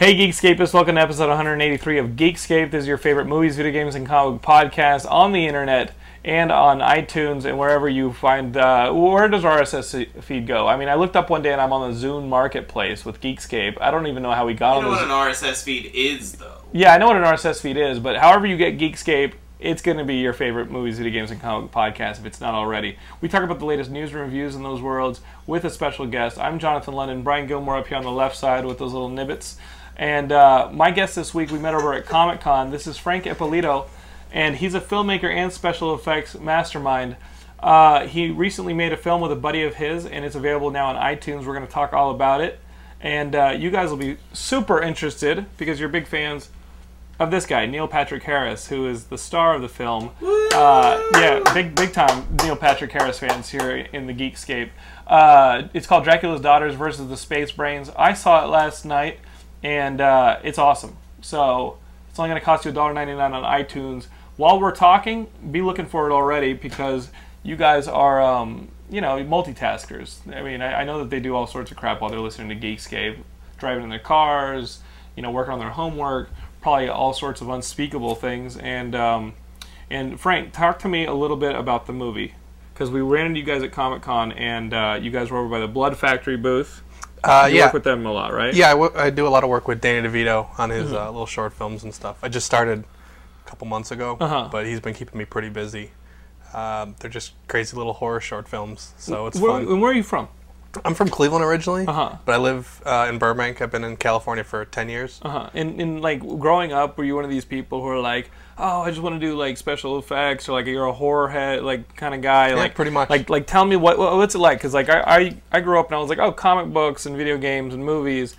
Hey Geekscapists, welcome to episode 183 of Geekscape. This is your favorite movies, video games, and comic podcast on the internet and on iTunes and wherever you find. Uh, where does RSS feed go? I mean, I looked up one day and I'm on the Zune Marketplace with Geekscape. I don't even know how we got You know on what this. an RSS feed is, though. Yeah, I know what an RSS feed is, but however you get Geekscape, it's going to be your favorite movies, video games, and comic podcast if it's not already. We talk about the latest news and reviews in those worlds with a special guest. I'm Jonathan London, Brian Gilmore up here on the left side with those little nibbits. And uh, my guest this week, we met over at Comic Con. This is Frank Ippolito, and he's a filmmaker and special effects mastermind. Uh, he recently made a film with a buddy of his, and it's available now on iTunes. We're going to talk all about it. And uh, you guys will be super interested because you're big fans of this guy, Neil Patrick Harris, who is the star of the film. Uh, yeah, big big time Neil Patrick Harris fans here in the Geekscape. Uh, it's called Dracula's Daughters versus the Space Brains. I saw it last night, and uh, it's awesome. So it's only going to cost you $1.99 on iTunes. While we're talking, be looking for it already because you guys are, um, you know, multitaskers. I mean, I, I know that they do all sorts of crap while they're listening to Geekscape, driving in their cars, you know, working on their homework, probably all sorts of unspeakable things. And um, and Frank, talk to me a little bit about the movie because we ran into you guys at Comic Con, and uh, you guys were over by the Blood Factory booth. Uh, You yeah, work with them a lot, right? yeah. I, w- I do a lot of work with Danny DeVito on his Mm-hmm. uh, little short films and stuff. I just started a couple months ago, Uh-huh. but he's been keeping me pretty busy. Um, they're just crazy little horror short films, so it's Where, fun. and where are you from? I'm from Cleveland originally, Uh-huh. but I live uh, in Burbank. I've been in California for ten years. Uh-huh. And, and like growing up, were you one of these people who are like, oh, I just want to do like special effects, or like you're a horror head, like kind of guy? like pretty much. Like like tell me what what- what's it like? Because like I, I I grew up and I was like, oh, comic books and video games and movies.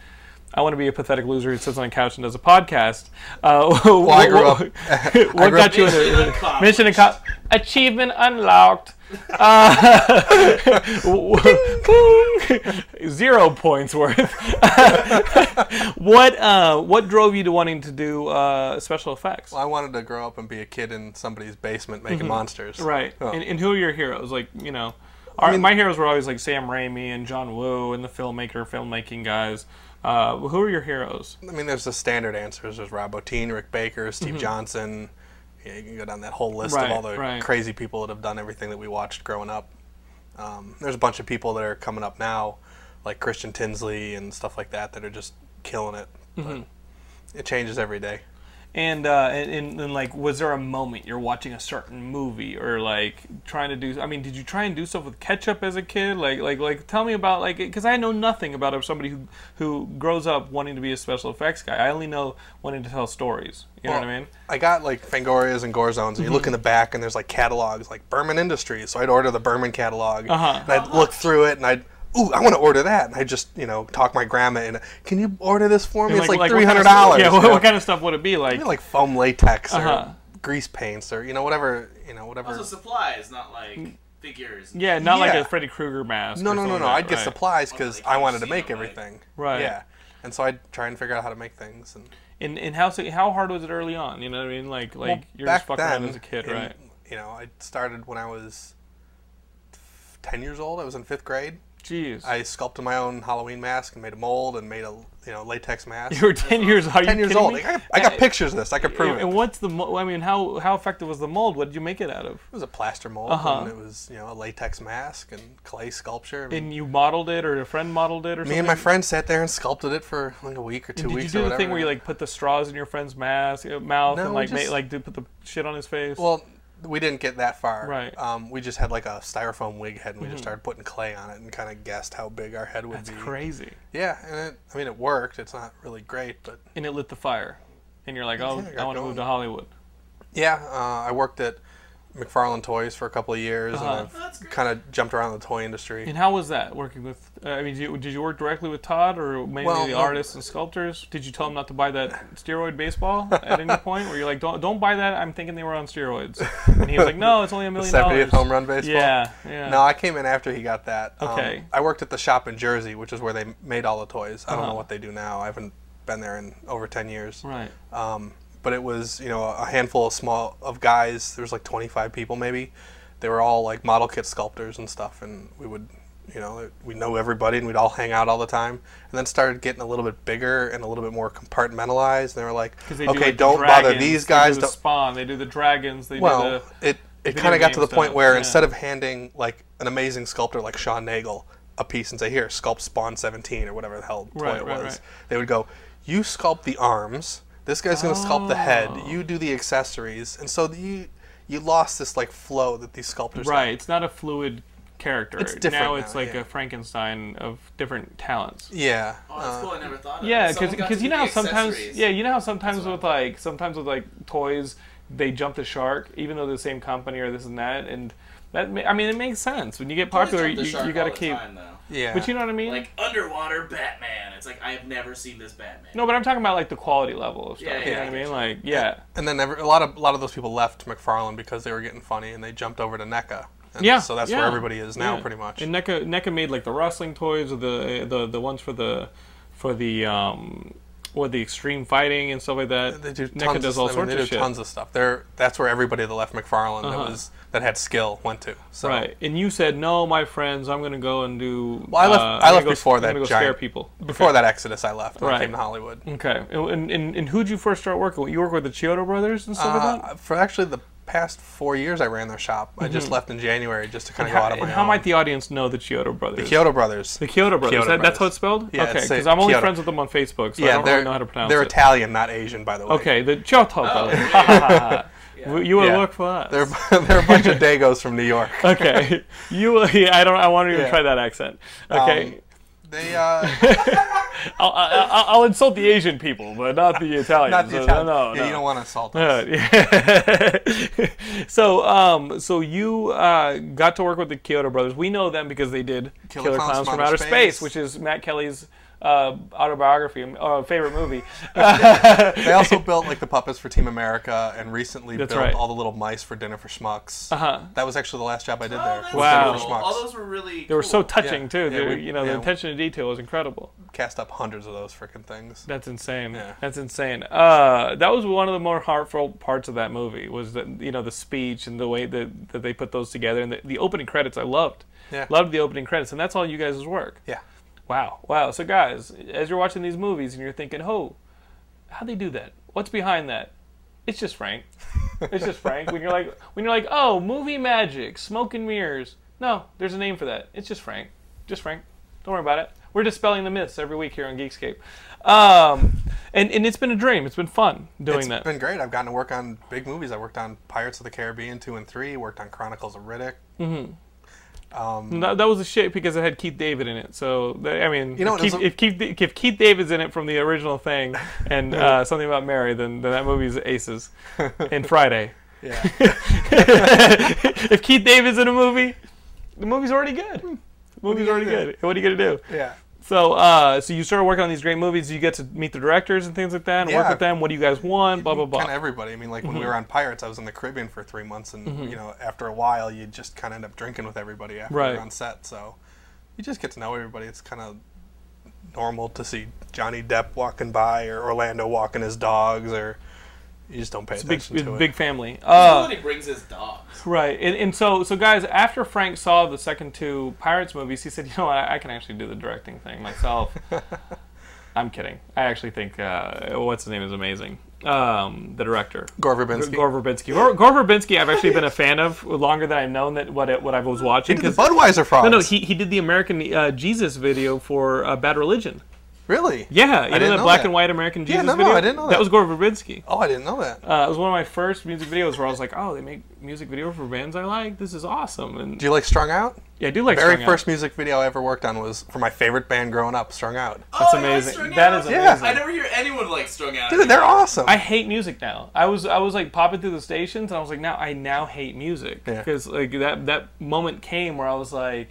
I want to be a pathetic loser who sits on a couch and does a podcast. Uh, well, I grew up- what grew got up- you into mission accomplished? Achievement unlocked. Uh, zero points worth. what uh, what drove you to wanting to do uh, special effects? Well, I wanted to grow up and be a kid in somebody's basement making monsters. Mm-hmm. Right. Oh. And, and who are your heroes? Like you know, our, my heroes were always like Sam Raimi and John Woo and the filmmaker, filmmaking guys. Uh, who are your heroes? I mean, there's the standard answers. There's Rob Bottin, Rick Baker, Steve Mm-hmm. Johnson. Yeah, you can go down that whole list Right, of all the right. crazy people that have done everything that we watched growing up. Um, there's a bunch of people that are coming up now, like Christian Tinsley and stuff like that, that are just killing it. Mm-hmm. But it changes every day. And, uh, and, and and like, was there a moment you're watching a certain movie or like trying to do? I mean, did you try and do stuff with ketchup as a kid? Like, like, like, tell me about like, because I know nothing about somebody who who grows up wanting to be a special effects guy. I only know wanting to tell stories. You know what I mean? I got like Fangorias and Gore Zones, and you look in the back, and there's like catalogs, like Burman Industries. So I'd order the Burman catalog, Uh-huh. and I'd look through it, and I'd, ooh, I want to order that, and I just, you know, talk my grandma, and can you order this for me? And, It's like, what three kind of hundred dollars. stuff- Yeah, what, what kind of stuff would it be like? Maybe like foam latex Uh-huh. or grease paints or you know whatever you know whatever. Also supplies, not like figures. yeah, not like a Freddy Krueger mask. no, no, no, no. like I'd get right. supplies because they I wanted to make them, everything. Right. Yeah. And so I'd try and figure out how to make things. And And, and how how hard was it early on? You know what I mean? Like like well, you're back just fucking then, around as a kid, in- right? You know, I started when I was ten years old. I was in fifth grade. Jeez. I sculpted my own Halloween mask and made a mold and made a you know latex mask. you were ten years. Are you ten years old. me? I got, I got Uh, pictures of this. I could prove it. And what's the? mo- I mean, how how effective was the mold? What did you make it out of? It was a plaster mold Uh-huh. and it was you know a latex mask and clay sculpture. And you modeled it, or a friend modeled it, or Me something? and my friend sat there and sculpted it for like a week or two Did you weeks do or the whatever. thing where you like put the straws in your friend's mask, uh, mouth, No, and like just- ma- like do put the shit on his face? Well, we didn't get that far. Right. Mm-hmm. Um, we just had like a styrofoam wig head, and we just started putting clay on it, and kind of guessed how big our head would that's be. crazy. Yeah, and it, I mean, it worked. It's not really great, but And it lit the fire, and you're like, oh, Yeah, I I want to move to Hollywood. yeah, uh, I worked at McFarlane Toys for a couple of years, Uh-huh. and I've kind of jumped around the toy industry. And how was that working with? Uh, I mean, did you, did you work directly with Todd, or mainly Well, the artists and sculptors? Did you tell him not to buy that steroid baseball at any point? Where you're like, don't don't buy that. I'm thinking they were on steroids. And he was like, no, it's only a the million 70th dollars. home run baseball. Yeah, yeah. No, I came in after he got that. Um, Okay. I worked at the shop in Jersey, which is where they made all the toys. I don't Uh-huh. know what they do now. I haven't been there in over 10 years. Right. Um, but it was, you know, a handful of small of guys. There was like 25 people maybe. They were all like model kit sculptors and stuff, and we would, you know, we know everybody and we'd all hang out all the time. And then started getting a little bit bigger and a little bit more compartmentalized. And they were like they do, okay, like, don't bother dragons, these they guys. do the Spawn. They do the dragons. They do well, the. it it kind of got to the point where yeah. instead of handing like an amazing sculptor like Sean Nagel a piece and say, here, sculpt Spawn 17 or whatever the hell toy Right, it right, was, right. they would go, you sculpt the arms. This guy's going to sculpt the head. You do the accessories. And so you you lost this like flow that these sculptors had. Right. It's not a fluid character. It's different now. now, It's like yeah. a Frankenstein of different talents. Yeah. Oh, that's uh, cool. I never thought of Yeah, it. Someone got because you know how sometimes yeah you know how sometimes with like sometimes with like toys they jump the shark even though they're the same company or this and that and that ma- I mean it makes sense when you get popular you, you got to keep time, yeah. but you know what I mean Like underwater Batman. It's like I have never seen this Batman. no but I'm talking about like the quality level of stuff Yeah, you yeah, know what I I mean you. like yeah and then every, a lot of a lot of those people left McFarlane because they were getting funny and they jumped over to NECA. And yeah So that's yeah, where everybody is now, yeah. pretty much. and NECA NECA made like the wrestling toys or the the the ones for the for the um or the extreme fighting and stuff like that They do NECA tons does of, all I mean, sorts they of do shit tons of stuff. They're that's where everybody that left McFarlane Uh-huh. that was that had skill went to. So Right, and you said no, my friends. I'm gonna go and do. Well, I left- uh, I left go- before I'm that go giant- scare people. before okay. that Exodus, I left. Right. I came to Hollywood. Okay, and, and and who'd you first start working with? You work with the Chiodo brothers and stuff like that. Uh, for actually the past four years, I ran their shop. I just left in January just to kind of go How, out of my Mm-hmm. and how own. might the audience know the Chiodo brothers? the Kyoto Brothers? The Kyoto brothers. Kyoto That- That's how it's spelled. Yeah, okay, because I'm only Kyoto. friends with them on Facebook, so I yeah, don't they're really know how to pronounce they're it. Italian, not Asian, by the way. Okay, the Chiodo brothers. Yeah. You will Yeah. work for us. They're they're a bunch of Dagos from New York. okay, you. will- Yeah, I don't. I want to even Yeah. try that accent. Okay. Um, They uh, I'll, I'll, I'll insult the Asian people, but not the Italians. not the Uh, Italian. No, yeah, no. you don't want to insult us. Yeah. so, um, so you uh, got to work with the Kyoto brothers. We know them because they did Killer, Clowns, from Outer Space. which is Matt Kelly's uh, autobiography, uh, favorite movie. They also built like the puppets for Team America, and recently That's built right. all the little mice for Dinner for Schmucks. Uh-huh. That was actually the last job I did Oh, there. Wow. Cool. All those were really. They were so touching Yeah. too. Yeah, we- you know, the attention to detail was incredible. Cast up hundreds of those freaking things. That's insane. Yeah. That's insane. Uh, that was one of the more heartfelt parts of that movie. Was that you know the speech and the way that, that they put those together and the, the opening credits. I loved. Yeah. Loved the opening credits, and that's all you guys' work. Yeah. Wow, wow. So guys, as you're watching these movies and you're thinking, "Oh, how they do that? What's behind that?" It's just Frank. It's just Frank. When you're like, when you're like, "Oh, movie magic, smoke and mirrors." No, there's a name for that. It's just Frank. Just Frank. Don't worry about it. We're dispelling the myths every week here on Geekscape. Um, and and it's been a dream. It's been fun doing It's that. It's been great. I've gotten to work on big movies. I worked on Pirates of the Caribbean 2 and 3, worked on Chronicles of Riddick. That, that was a shit because it had Keith David in it. So I mean, You know, if, Keith, a- if Keith if Keith David's in it from the original thing and uh, something about Mary, then, then that movie's aces. And Friday, Yeah. if Keith David's in a movie, the movie's already good. The movie's already good. What are you gonna do? yeah. So, uh, so you started working on these great movies. You get to meet the directors and things like that, and work with them. What do you guys want? Blah blah blah. Kind of everybody. I mean, like when Mm-hmm. we were on Pirates, I was in the Caribbean for three months, and you know, after a while, you just kind of end up drinking with everybody after Right. you're on set. So you just get to know everybody. It's kind of normal to see Johnny Depp walking by or Orlando walking his dogs, or you just don't pay It's a big, attention it's to it. big family. Uh, Somebody brings his dogs. Right, and, and so so guys, after Frank saw the second two Pirates movies, he said, "You know what? I, I can actually do the directing thing myself." I'm kidding. I actually think uh, what's his name is amazing. Um, the director, Gore Verbinski. Gore Verbinski. Gore, Gore Verbinski, I've actually been a fan of longer than I've known that what it, what I was watching. He did the 'cause- Budweiser frogs. no, no, he, he did the American uh, Jesus video for uh, Bad Religion. Really? Yeah, you know didn't that black that. and white American Jesus no, no, video. I didn't know That that. was Gore Verbinski. Oh, I didn't know that. Uh, it was one of my first music videos where I was like, "Oh, they make music video for bands I like. This is awesome." And Do you like Strung Out? yeah, I do like Very Strung Out. first music video I ever worked on was for my favorite band growing up, Strung Out. That's oh, you like amazing. Strung That Out? is Yeah. I never hear anyone like strung out. Dude, they're awesome. I hate music now. I was I was like popping through the stations and I was like, now I now hate music Yeah. because like that that moment came where I was like,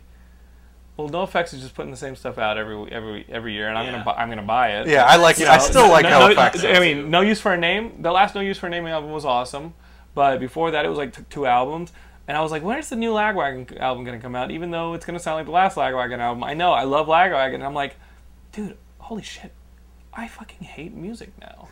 well, NOFX is just putting the same stuff out every every every year, and I'm Yeah. gonna bu- I'm gonna buy it. yeah, I like. You I still like no, NOFX. I mean, No Use for a Name. The last No Use for a Name album was awesome, but before that, it was like t- two albums. And I was like, when's the new Lagwagon album going to come out? Even though it's going to sound like the last Lagwagon album. I know, I love Lagwagon. And I'm like, dude, holy shit. I fucking hate music now.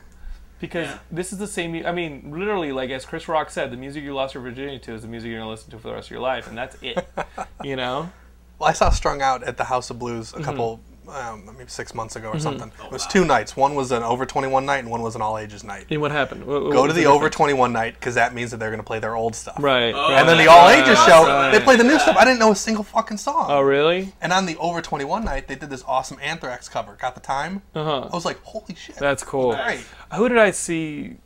Because Yeah. this is the same. mu- I mean, literally, like as Chris Rock said, the music you lost your virginity to is the music you're going to listen to for the rest of your life. And that's it. you know? Well, I saw Strung Out at the House of Blues Mm-hmm. a couple, um, maybe six months ago or something. Oh, it was wow. two nights. One was an over 21 night and one was an all ages night. And what happened? What- what Go to was the difference? over 21 night because that means that they're going to play their old stuff. Right. Oh. And then the all ages right, show, right. they play the new stuff. I didn't know a single fucking song. Oh, really? And on the over 21 night, they did this awesome Anthrax cover. Got the time? Uh huh. I was like, holy shit. That's cool. great. Who did I see?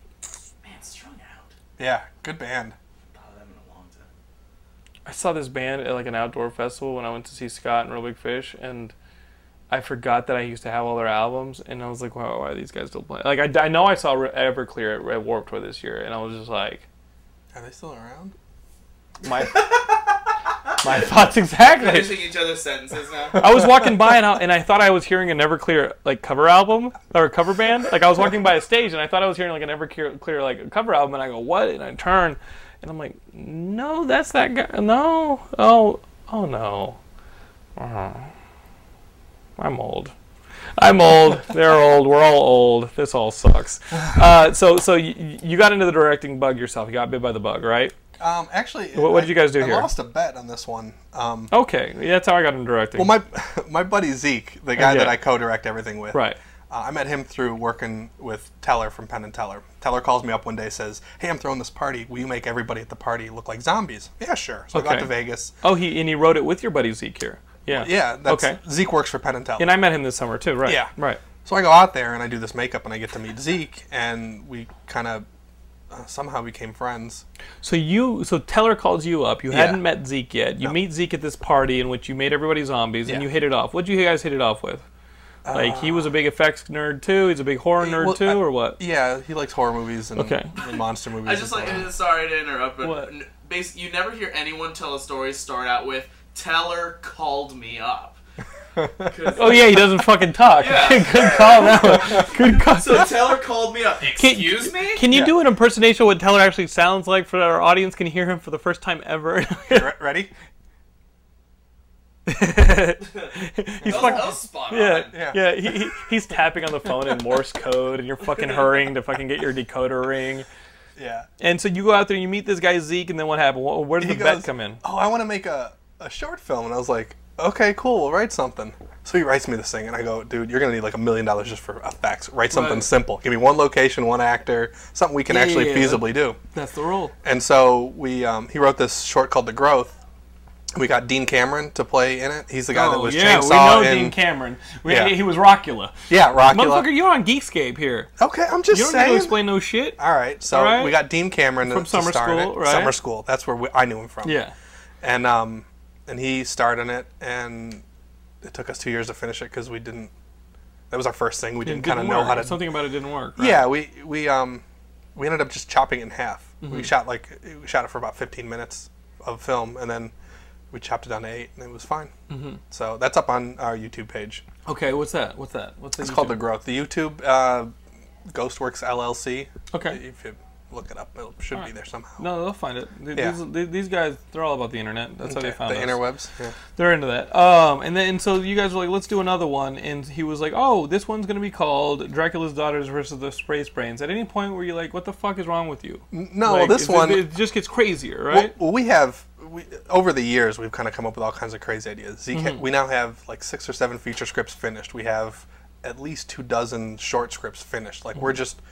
Man, strung out. Yeah, good band. Thought of them in a long time. I saw this band at like an outdoor festival when I went to see Scott and Real Big Fish, and I forgot that I used to have all their albums, and I was like, wow, why are these guys still playing? Like, I, I know I saw Re- Everclear at, at Warped Tour this year, and I was just like, Are they still around? my my thoughts exactly. Finishing each other's sentences now. I was walking by and I, and I thought I was hearing an Everclear like cover album or a cover band. Like I was walking by a stage and I thought I was hearing like an Everclear clear, like cover album, and I go, what? And I turn, and I'm like, no, that's that guy. No, oh, oh no. Uh-huh. I'm old. I'm old. They're old. We're all old. This all sucks. Uh, so, so you, you got into the directing bug yourself. You got bit by the bug, right? Um, actually, What- what did I- you guys do I here? lost a bet on this one. Um, Okay, yeah, that's how I got into directing. well, my my buddy Zeke, the guy Yeah. that I co-direct everything with, right. Uh, I met him through working with Teller from Penn and Teller. Teller calls me up one day, says, "Hey, I'm throwing this party. Will you make everybody at the party look like zombies?" Yeah, sure. So I Okay. got to Vegas. Oh, he and he wrote it with your buddy Zeke here. Yeah. Yeah, that's, Okay. Zeke works for Penn and Teller. And I met him this summer too, right? Yeah. Right. So I go out there and I do this makeup and I get to meet Zeke and we kind of uh, somehow became friends. So you, so Teller calls you up. You Yeah. hadn't met Zeke yet. You No. meet Zeke at this party in which you made everybody zombies, and you hit it off. What'd you guys hit it off with? Like he was a big effects nerd too. He's a big horror nerd Well, too, I- or what? Yeah, he likes horror movies and, Okay. and monster movies. I just like. stuff. Sorry to interrupt, but What? n- bas- you never hear anyone tell a story start out with "Teller called me up." Oh yeah, he doesn't fucking talk. Yeah. Good call that one. Good call. So Teller called me up. Can- Excuse me? Can you Yeah. do an impersonation of what Teller actually sounds like for our audience? Can hear him for the first time ever? Re- ready? He's That was, fucking. that was spot on. Yeah, Yeah. yeah. he, he, he's tapping on the phone in Morse code, and you're fucking hurrying to fucking get your decoder ring. Yeah. And so you go out there and you meet this guy Zeke, and then what happened? Where does He the bet come in? Oh, I want to make a, a short film. And I was like, okay, cool, we'll write something. So he writes me this thing, and I go, dude, you're going to need like a million dollars just for effects. Write something Right. simple. Give me one location, one actor, something we can Yeah, actually yeah, yeah. feasibly do. That's the rule. And so we, um, he wrote this short called The Growth. We got Dean Cameron to play in it. He's the guy that was Oh, yeah, Chainsaw we know in Dean Cameron. We, Yeah. He was Rockula. yeah, Rockula. Motherfucker, you're on Geekscape here. Okay, I'm just You don't need saying. to explain no shit. All right, so All right. we got Dean Cameron From to Summer star in School, it. right? Summer School. That's where we, I knew him from. Yeah. and um, and he starred in it, and it took us two years to finish it because we didn't. That was our first thing. We It didn't kind of know how to. Something about it didn't work. right? Yeah, we we um, we ended up just chopping it in half. Mm-hmm. We shot like we shot it for about 15 minutes of film, and then we chopped it down to eight, and it was fine. Mm-hmm. So that's up on our YouTube page. Okay, what's that? What's that? What's that? It's called The Growth. The YouTube uh, Ghostworks LLC. Okay. If you look it up, it should be there somehow. No, they'll find it. Th- Yeah. These, these guys, they're all about the internet. That's how they Okay, found the us. interwebs. Yeah. They're into that. Um, and then and so you guys were like, let's do another one, and he was like, oh, this one's gonna be called Dracula's Daughters versus the Space Brains. At any point were you like, what the fuck is wrong with you? No, Like, this one. it, just gets crazier, right? well, we have we, over the years we've kind of come up with all kinds of crazy ideas. Zeke, Mm-hmm. we now have like six or seven feature scripts finished. We have at least two dozen short scripts finished. Like we're just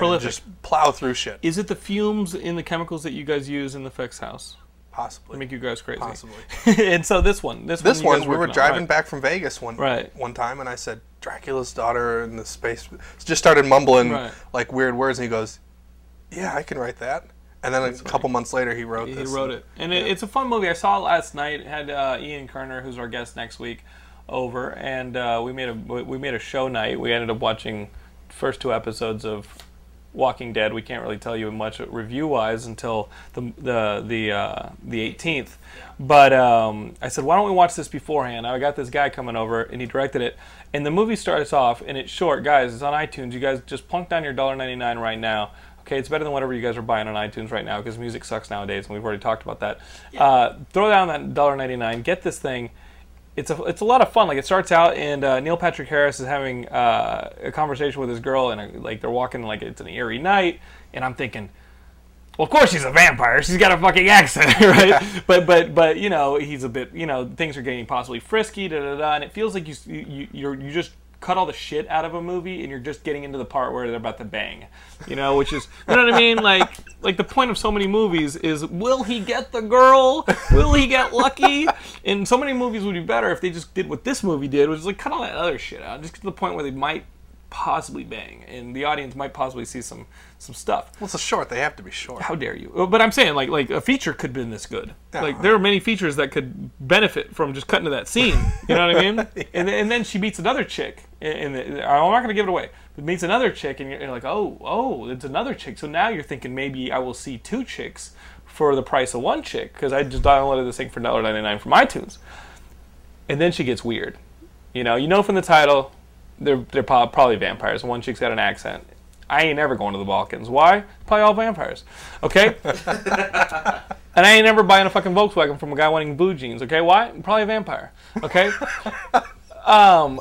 Prolific. just plow through shit. Is it the fumes in the chemicals that you guys use in the Fex house Possibly. make you guys crazy? Possibly. and so this one, this, This one, one, we were driving right? back from Vegas one Right. one time, and I said Dracula's daughter in the space. Just started mumbling Right. like weird words, and he goes, "Yeah, I can write that." And then a couple months later, he wrote He this. He wrote it, and it, it's a fun movie. I saw it last night. It had uh, Ian Kerner, who's our guest next week, over, and uh, we made a we made a show night. We ended up watching first two episodes of Walking Dead. We can't really tell you much review wise until the the the uh, the 18th. But um, I said, why don't we watch this beforehand? I got this guy coming over, and he directed it. And the movie starts off, and it's short, guys. It's on iTunes. You guys just plunk down your $1.99 right now. Okay, it's better than whatever you guys are buying on iTunes right now because music sucks nowadays, and we've already talked about that. Uh, throw down that $1.99, get this thing. It's a it's a lot of fun. Like it starts out, and uh, Neil Patrick Harris is having uh, a conversation with his girl, and uh like they're walking like it's an eerie night, and I'm thinking, Well, of course she's a vampire. She's got a fucking accent, right? but but but you know he's a bit you know things are getting possibly frisky, da da da, and it feels like you you you're, you just cut all the shit out of a movie and you're just getting into the part where they're about to bang, you know, which is you know what I mean? Like like the point of so many movies is will he get the girl? Will he get lucky? And so many movies would be better if they just did what this movie did, which is like cut all that other shit out, just get to the point where they might possibly bang and the audience might possibly see some some stuff. Well, it's a short. They have to be short. How dare you? But I'm saying, like, like a feature could have been this good. Yeah. Like, there are many features that could benefit from just cutting to that scene. You know what I mean? and, then- and then she meets another chick, and, and I'm not going to give it away. Meets another chick, and you're, you're like, oh, oh, it's another chick. So now you're thinking maybe I will see two chicks for the price of one chick because I just downloaded this thing for $1.99 from iTunes. And then she gets weird. You know, you know from the title, they're they're probably vampires. One chick's got an accent. I ain't ever going to the Balkans. Why? Probably all vampires. Okay. and I ain't never buying a fucking Volkswagen from a guy wanting blue jeans. Okay. Why? Probably a vampire. Okay. um.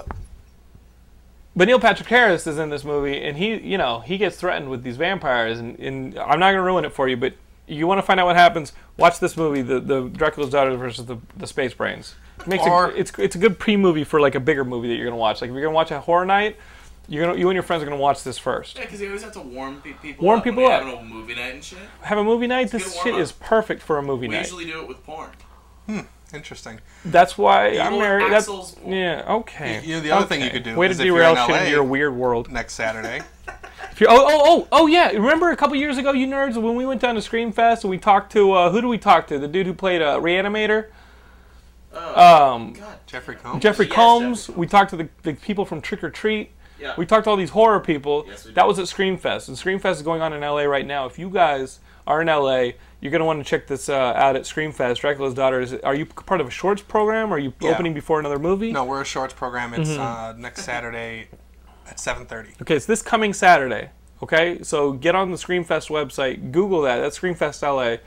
But Neil Patrick Harris is in this movie, and he, you know, he gets threatened with these vampires, and, and I'm not gonna ruin it for you, but you want to find out what happens? Watch this movie, the the Dracula's Daughter versus the the Space Brains. It makes Or- it, it's it's a good pre-movie for like a bigger movie that you're gonna watch. Like if you're gonna watch a horror night, you're gonna you and your friends are gonna watch this first. Yeah, because you always have to warm people Warm up when people you're up. having a movie night and shit. Have a movie night. good This shit up. is perfect for a movie We night. usually do it with porn. Hmm. Interesting. That's why I'm married. That's, Axel's porn. yeah. Okay. You know, the other thing you could do Way is to derail shit into your weird world. Next Saturday. If you're, oh, oh, oh, oh, yeah. Remember a couple years ago, you nerds, when we went down to Screamfest and we talked to uh, who do we talk to? The dude who played uh, Reanimator, Oh, um, God. Jeffrey Combs. Jeffrey Yes, Combs. Jeffrey We talked to the, the people from Trick or Treat. Yeah. We talked to all these horror people. Yes, we that was at Screamfest, and Screamfest is going on in LA right now. If you guys are in LA, you're gonna want to check this uh, out at Screamfest. Dracula's Daughter. Is are you part of a shorts program? Are you Yeah. opening before another movie? No, we're a shorts program. It's Mm-hmm. uh, next Saturday at 7:30. Okay, it's this coming Saturday. Okay, so get on the Screamfest website, Google that. That's Screamfest LA,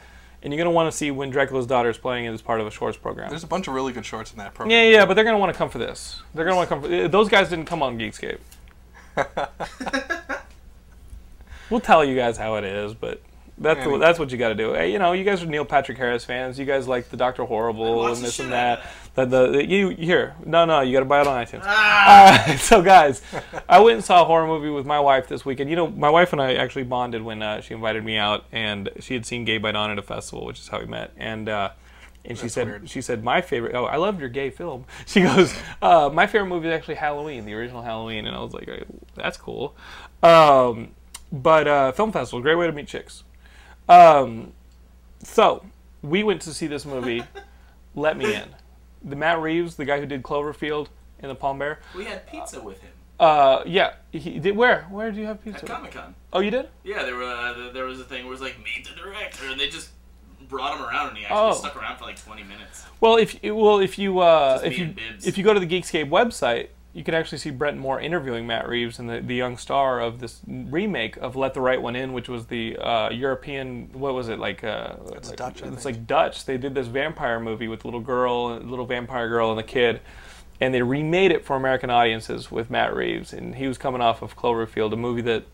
and you're gonna want to see when Dracula's Daughter is playing it as part of a shorts program. There's a bunch of really good shorts in that program. Yeah, yeah, but they're gonna want to come for this. They're gonna want to come for uh, those guys. Didn't come on Geekscape. we'll tell you guys how it is, but that's Yeah, I mean- that's what you got to do. Hey, you know, you guys are Neil Patrick Harris fans. You guys like the Doctor Horrible and this and that. of The, the, you here? No, no, you got to buy it on iTunes. Ah! Uh, so guys, I went and saw a horror movie with my wife this weekend. You know, my wife and I actually bonded when uh, she invited me out, and she had seen Gay by Dawn at a festival, which is how we met. And uh, and she That's said weird. she said my favorite. Oh, I loved your gay film. She goes, uh, my favorite movie is actually Halloween, the original Halloween, and I was like, "Oh, that's cool. Um, but uh, film festival, great way to meet chicks. Um, so we went to see this movie. Let me in. The Matt Reeves, the guy who did Cloverfield and the Pallbearer. We had pizza with him Uh, yeah, he did. Where? Where do you have at pizza? Comic Con. Oh, you did? Yeah, there were uh, there was a thing where it was like meet the director, and they just brought him around, and he actually Oh. stuck around for like 20 minutes. Well, if well if you uh, if you if you go to the Geekscape website, you can actually see Brent Moore interviewing Matt Reeves and the, the young star of this remake of Let the Right One In, which was the uh, European. What was it like? Uh, It's like- Dutch, I It's like Dutch. They did this vampire movie with little girl, little vampire girl, and the kid. And they remade it for American audiences with Matt Reeves, and he was coming off of Cloverfield, a movie that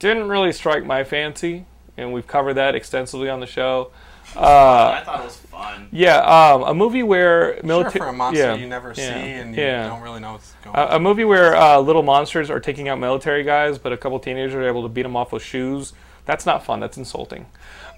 didn't really strike my fancy, and we've covered that extensively on the show. Uh, I thought it was fun. yeah, um, a movie where Sure, military. for a monster yeah, you never yeah, see and yeah. you don't really know what's going A, on. a movie where uh, little monsters are taking out military guys, but a couple teenagers are able to beat them off with shoes. That's not fun. That's insulting.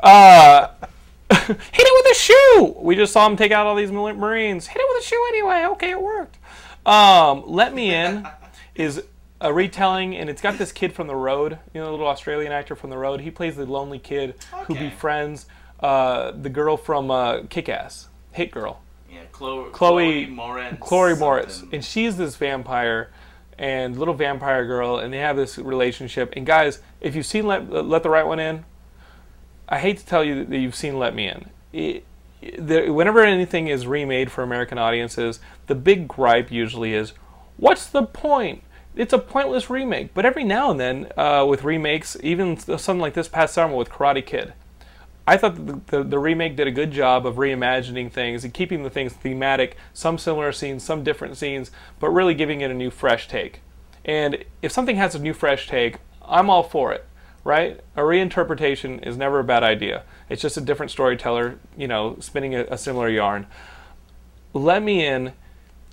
Uh, hit it with a shoe. We just saw him take out all these Marines. Hit it with a shoe anyway. Okay, it worked. Um, Let Me In is a retelling, and it's got this kid from the road. You know, the little Australian actor from the road. He plays the lonely kid who befriends uh, the girl from uh, Kick Ass, Hit Girl. Yeah, Chloe, Chloe- Chloe Moretz. Chloe Moretz, and she's this vampire and little vampire girl, and they have this relationship. And guys, if you've seen Let, Let the Right One In, I hate to tell you that you've seen Let Me In. It, the, whenever anything is remade for American audiences, the big gripe usually is, "What's the point?" It's a pointless remake. But every now and then, uh, with remakes, even something like this past summer with Karate Kid, I thought the, the, the remake did a good job of reimagining things and keeping the things thematic, some similar scenes, some different scenes, but really giving it a new, fresh take. And if something has a new, fresh take, I'm all for it. right? A reinterpretation is never a bad idea. It's just a different storyteller, you know, spinning a, a similar yarn. Let Me In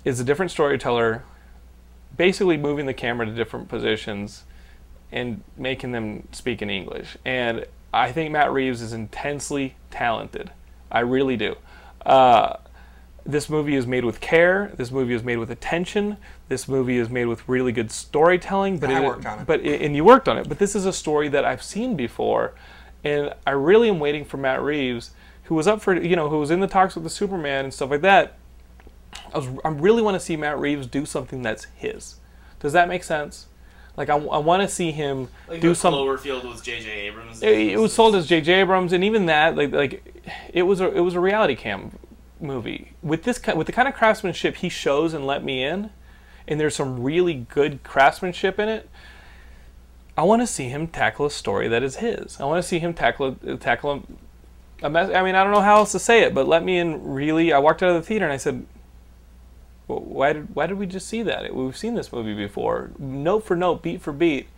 is a different storyteller, basically moving the camera to different positions and making them speak in English. And I think Matt Reeves is intensely talented. I really do. Uh, this movie is made with care. This movie is made with attention. This movie is made with really good storytelling. But I it, worked on it. But and you worked on it. But this is a story that I've seen before, and I really am waiting for Matt Reeves, who was up for you know who was in the talks with the Superman and stuff like that. I was I really want to see Matt Reeves do something that's his. Does that make sense? Like I, I want to see him Like do some. Cloverfield with J.J. Abrams. It, it was sold as J.J. Abrams, and even that, like, like it was a it was a reality cam movie with this with the kind of craftsmanship he shows and Let Me In, and there's some really good craftsmanship in it. I want to see him tackle a story that is his. I want to see him tackle a- tackle a, mess. I mean, I don't know how else to say it, but Let Me In really. I walked out of the theater and I said, "Wh- "Why did why did we just see that? We've seen this movie before, note for note, beat for beat."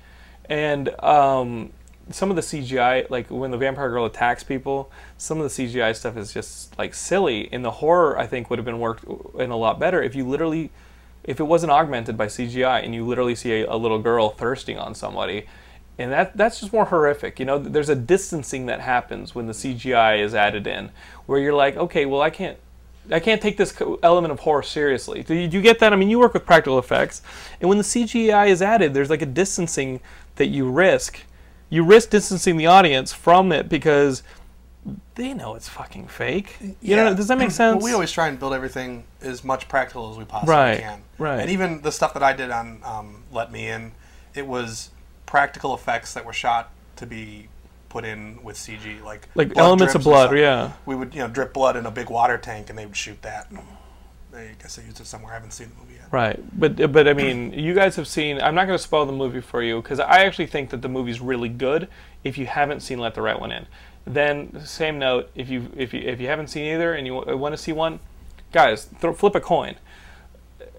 and um, some of the CGI, like when the vampire girl attacks people, some of the CGI stuff is just like silly. And the horror, I think, would have been worked in a lot better if you literally, if it wasn't augmented by CGI and you literally see a, a little girl thirsting on somebody. And that that's just more horrific. You know, there's a distancing that happens when the CGI is added in, where you're like, okay, well, I can't I can't take this element of horror seriously. Do you, do you get that? I mean, you work with practical effects, and when the CGI is added, there's like a distancing that you risk. You risk distancing the audience from it because they know it's fucking fake. You know, does that make sense? Well, we always try and build everything as much practical as we possibly Right, can. right. And even the stuff that I did on um, Let Me In, it was practical effects that were shot to be put in with CG, like like elements of blood, yeah. We would you know drip blood in a big water tank, and they would shoot that. I guess they used it somewhere. I haven't seen the movie yet. Right, but but I mean, you guys have seen. I'm not going to spoil the movie for you because I actually think that the movie's really good. If you haven't seen Let the Right One In, then same note. If you if you if you haven't seen either and you want to see one, guys, throw, flip a coin.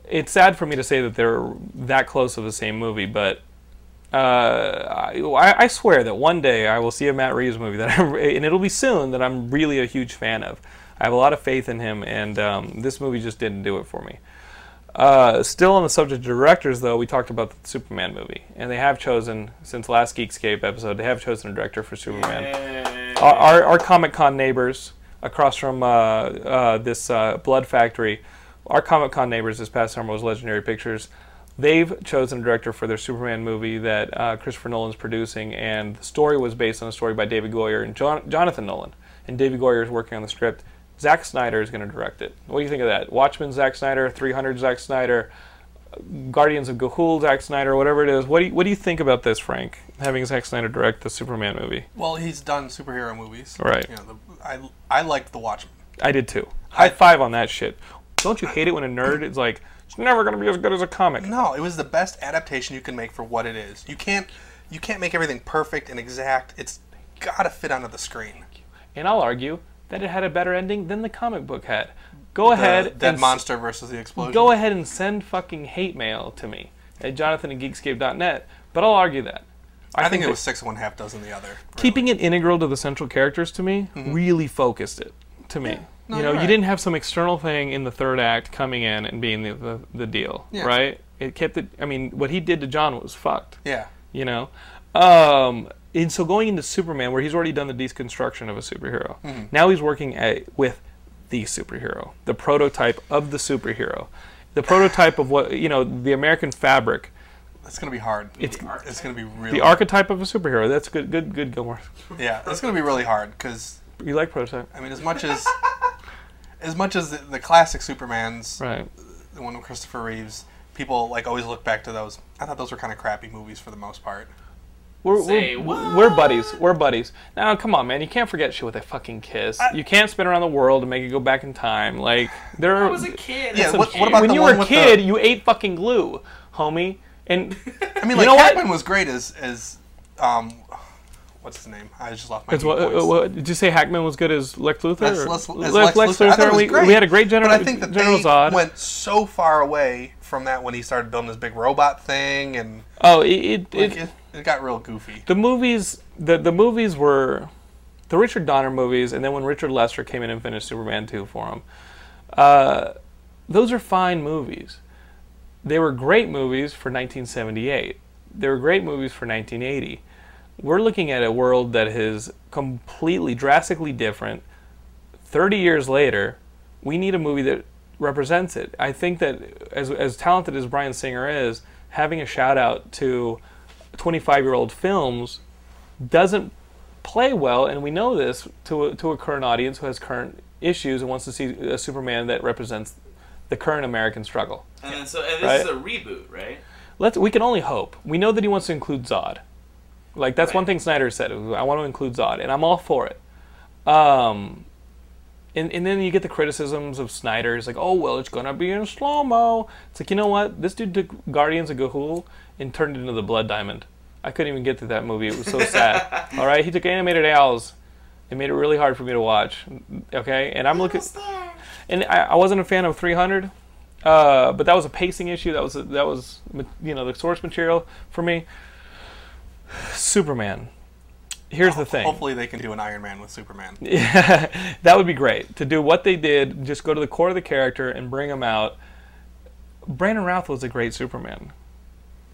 It's sad for me to say that they're that close of the same movie, but uh, I, I swear that one day I will see a Matt Reeves movie that, I'm, and it'll be soon that I'm really a huge fan of. I have a lot of faith in him, and um, this movie just didn't do it for me. Uh, still on the subject of directors, though, we talked about the Superman movie, and they have chosen since last Geekscape episode, they have chosen a director for Superman. Our, our, our Comic Con neighbors across from uh, uh, this uh, Blood Factory, our Comic Con neighbors this past summer was Legendary Pictures. They've chosen a director for their Superman movie that uh, Christopher Nolan's producing, and the story was based on a story by David Goyer and Jon- Jonathan Nolan. And David Goyer is working on the script. Zack Snyder is going to direct it. What do you think of that? Watchmen, Zack Snyder, 300, Zack Snyder, Guardians of Ga'Hoole, Zack Snyder, whatever it is. What do you, what do you think about this, Frank? Having Zack Snyder direct the Superman movie? Well, he's done superhero movies. Right. You know, the, I I liked The Watchmen. I did too. High five on that shit. Don't you hate it when a nerd is like, it's never going to be as good as a comic? No, it was the best adaptation you can make for what it is. You can't you can't make everything perfect and exact. It's gotta fit onto the screen. And I'll argue that it had a better ending than the comic book had. Go ahead the dead and monster versus the explosion. go ahead and send fucking hate mail to me at jonathan at geekscape.net. But I'll argue that. I, think, it was six one half dozen the other. really. keeping it integral to the central characters to me mm-hmm. really focused it to me. No, you know, you didn't have some external thing in the third act coming in and being the the, the deal, Yeah. right? It kept it. I mean, what he did to John was fucked. Yeah. you know um, and so going into superman where he's already done the deconstruction of a superhero Mm-hmm. now he's working at, with the superhero the prototype of the superhero the prototype of what you know the american fabric It's gonna be hard. It's- it's gonna be really the archetype of a superhero that's good good good gilmore yeah. It's gonna be really hard because you like prototype I mean, as much as as much as the, the classic Supermans, right the one with Christopher Reeves, people like always look back to those. I thought those were kind of crappy movies for the most part. we're, Say we're, what? we're buddies. We're buddies. Now, come on, man. You can't forget shit with a fucking kiss. you can't spin around the world and make it go back in time. Like there I was a kid. Yeah, what- what about when the you were a with the- kid, you ate fucking glue, homie. And I mean, You like know what? Hackman was great as as um, what's his name? I just lost my. What, voice. uh, what, did you say Hackman was good as Lex Luthor? As or- Lex, as Le- Lex, Luthor. Was we, great. we had a great general. But I think that General they Zod. went so far away from that when he started building this big robot thing, and oh, it, it, like, it, it, it got real goofy. the movies the the movies were the Richard Donner movies, and then when Richard Lester came in and finished Superman two for him. Uh, those are fine movies. They were great movies for 1978. They were great movies for 1980. We're looking at a world that is completely, drastically different. 30 years later, we need a movie that represents it. I think that as, as talented as Bryan Singer is, having a shout out to 25 year old films doesn't play well, and we know this to a, to a current audience who has current issues and wants to see a Superman that represents the current American struggle. And so and this Right. is a reboot, right? Let's we can only hope. We know that he wants to include Zod. Like that's one thing Snyder said. I want to include Zod, and I'm all for it. Um, and and then you get the criticisms of Snyder. It's like, oh well, it's gonna be in slow mo. It's like you know what? This dude took Guardians of Ga'Hoole and turned it into the Blood Diamond. I couldn't even get through that movie. It was so sad. all right, he took animated owls. It made it really hard for me to watch. Okay, and I'm looking. And I, I wasn't a fan of 300, uh, but that was a pacing issue. That was that was you know the source material for me. Superman. Here's the thing. Hopefully, they can do an Iron Man with Superman. Yeah, that would be great to do what they did. Just go to the core of the character and bring him out. Brandon Routh was a great Superman.